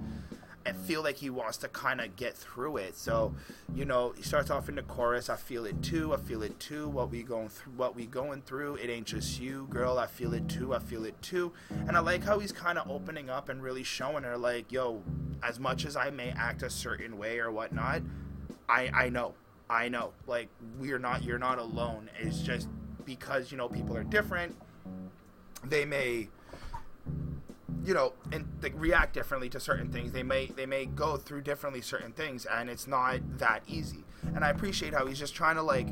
and feel like he wants to kind of get through it. So, you know, he starts off in the chorus. I feel it too. I feel it too. What we going through? What we going through? It ain't just you, girl. I feel it too. I feel it too. And I like how he's kind of opening up and really showing her, like, yo, as much as I may act a certain way or whatnot, I I know, I know. Like, we're not. You're not alone. It's just because you know people are different. They may you know and they react differently to certain things. They may they may go through differently certain things and it's not that easy. And i appreciate how he's just trying to like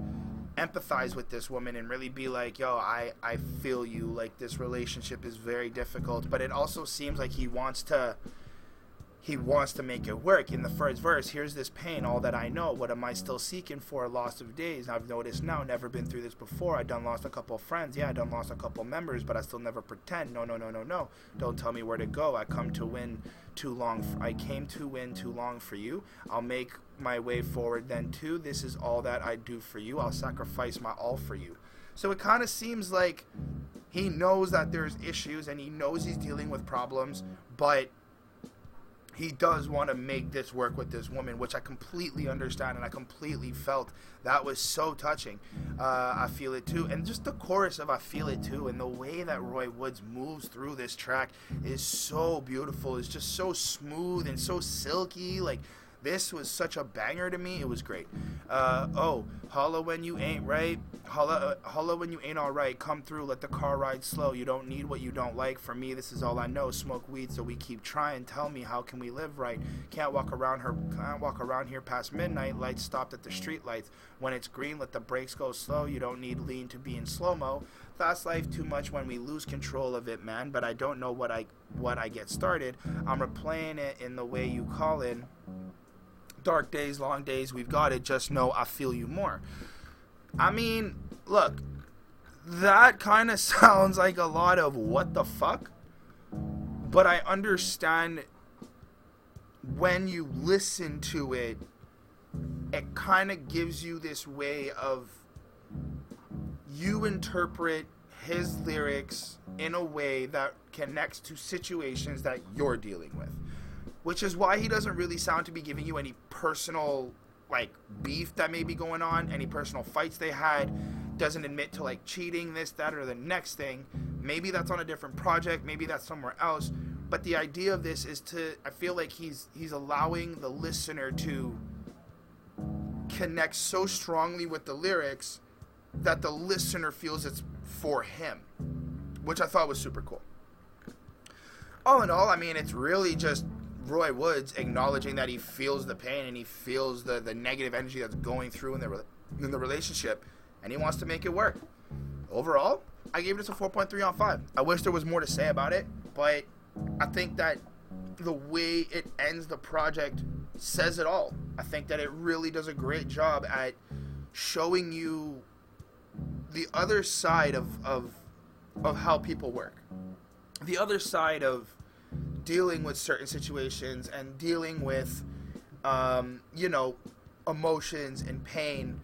empathize with this woman and really be like yo i i feel you. Like this relationship is very difficult but it also seems like he wants to he wants to make it work. In the first verse, here's this pain, all that I know. What am I still seeking for? Lost of days. I've noticed now, never been through this before. I done lost a couple friends. Yeah, I done lost a couple members, but I still never pretend. No, no, no, no, no. Don't tell me where to go. I come to win too long. I came to win too long for you. I'll make my way forward then too. This is all that I do for you. I'll sacrifice my all for you. So it kind of seems like he knows that there's issues and he knows he's dealing with problems, but he does want to make this work with this woman, which I completely understand and I completely felt that was so touching. Uh, I feel it too, and just the chorus of "I Feel It Too" and the way that Roy Woods moves through this track is so beautiful. It's just so smooth and so silky. Like This was such a banger to me. It was great. Uh, oh, holla when you ain't right. Holla, uh, holla when you ain't alright. Come through, let the car ride slow. You don't need what you don't like. For me, this is all I know. Smoke weed, so we keep trying. Tell me, how can we live right? Can't walk around her. Can't walk around here past midnight. Lights stopped at the street lights. When it's green, let the brakes go slow. You don't need lean to be in slow mo. Fast life too much when we lose control of it, man. But I don't know what I what I get started. I'm replaying it in the way you call in dark days, long days, we've got it. Just know I feel you more. I mean, look, that kind of sounds like a lot of what the fuck, but I understand when you listen to it, it kind of gives you this way of you interpret his lyrics in a way that connects to situations that you're dealing with which is why he doesn't really sound to be giving you any personal like beef that may be going on, any personal fights they had. Doesn't admit to like cheating, this, that, or the next thing. Maybe that's on a different project. Maybe that's somewhere else. But the idea of this is to, I feel like he's he's allowing the listener to connect so strongly with the lyrics that the listener feels it's for him, which I thought was super cool. All in all, I mean, it's really just Roy Woods acknowledging that he feels the pain and he feels the, the negative energy that's going through in the in the relationship, and he wants to make it work. Overall, I gave this a 4.3 on 5. I wish there was more to say about it, but I think that the way it ends the project says it all. I think that it really does a great job at showing you the other side of of of how people work. The other side of dealing with certain situations and dealing with, um, you know, emotions and pain,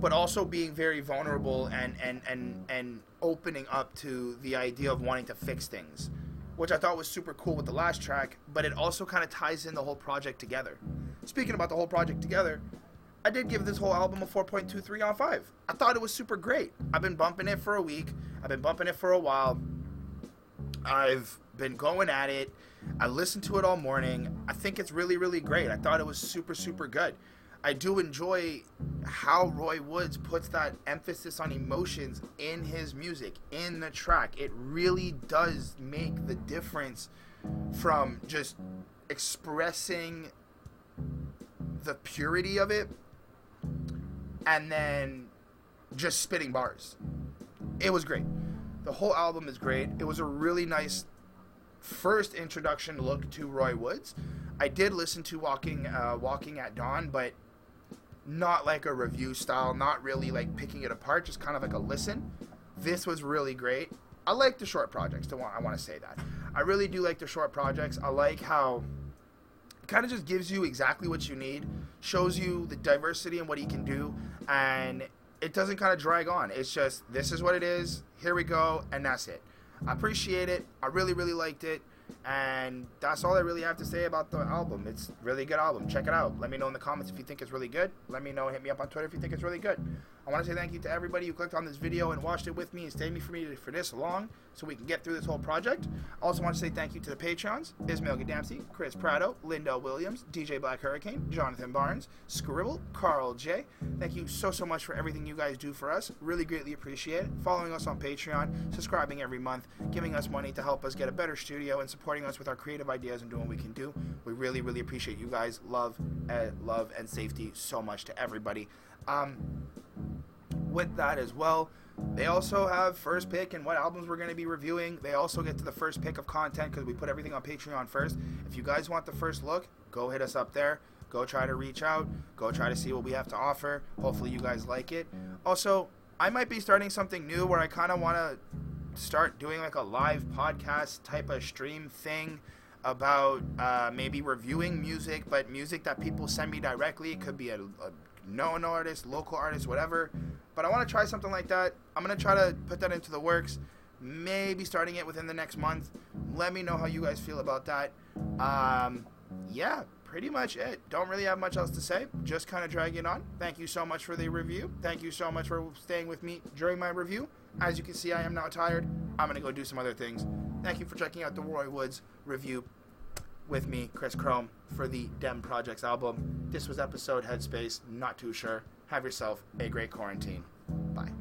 but also being very vulnerable and, and, and, and opening up to the idea of wanting to fix things, which I thought was super cool with the last track, but it also kind of ties in the whole project together. Speaking about the whole project together, I did give this whole album a 4.23 on 5. I thought it was super great. I've been bumping it for a week, I've been bumping it for a while. I've been going at it. I listened to it all morning. I think it's really, really great. I thought it was super, super good. I do enjoy how Roy Woods puts that emphasis on emotions in his music, in the track. It really does make the difference from just expressing the purity of it and then just spitting bars. It was great. The whole album is great. It was a really nice first introduction look to Roy Woods. I did listen to Walking uh, Waking at Dawn, but not like a review style, not really like picking it apart, just kind of like a listen. This was really great. I like the short projects. I want to say that. I really do like the short projects. I like how it kind of just gives you exactly what you need, shows you the diversity and what he can do, and it doesn't kind of drag on. It's just this is what it is. Here we go, and that's it. I appreciate it. I really, really liked it. And that's all I really have to say about the album. It's really good album. Check it out. Let me know in the comments if you think it's really good. Let me know. Hit me up on Twitter if you think it's really good. I want to say thank you to everybody who clicked on this video and watched it with me and stayed me for me for this long so we can get through this whole project. I also want to say thank you to the Patreons, Ismail Gadamsi, Chris Prado, Linda Williams, DJ Black Hurricane, Jonathan Barnes, Scribble, Carl J. Thank you so, so much for everything you guys do for us. Really greatly appreciate it. Following us on Patreon, subscribing every month, giving us money to help us get a better studio and supporting us with our creative ideas and doing what we can do. We really, really appreciate you guys. Love, uh, love, and safety so much to everybody. Um, with that as well. They also have first pick and what albums we're going to be reviewing. They also get to the first pick of content because we put everything on Patreon first. If you guys want the first look, go hit us up there. Go try to reach out. Go try to see what we have to offer. Hopefully, you guys like it. Also, I might be starting something new where I kind of want to start doing like a live podcast type of stream thing about uh, maybe reviewing music, but music that people send me directly. It could be a, a known artist, local artist, whatever. But I want to try something like that. I'm going to try to put that into the works. Maybe starting it within the next month. Let me know how you guys feel about that. Um, yeah, pretty much it. Don't really have much else to say. Just kind of dragging on. Thank you so much for the review. Thank you so much for staying with me during my review. As you can see, I am now tired. I'm going to go do some other things. Thank you for checking out the Roy Woods review. With me, Chris Chrome, for the Dem Projects album. This was episode Headspace. Not too sure. Have yourself a great quarantine. Bye.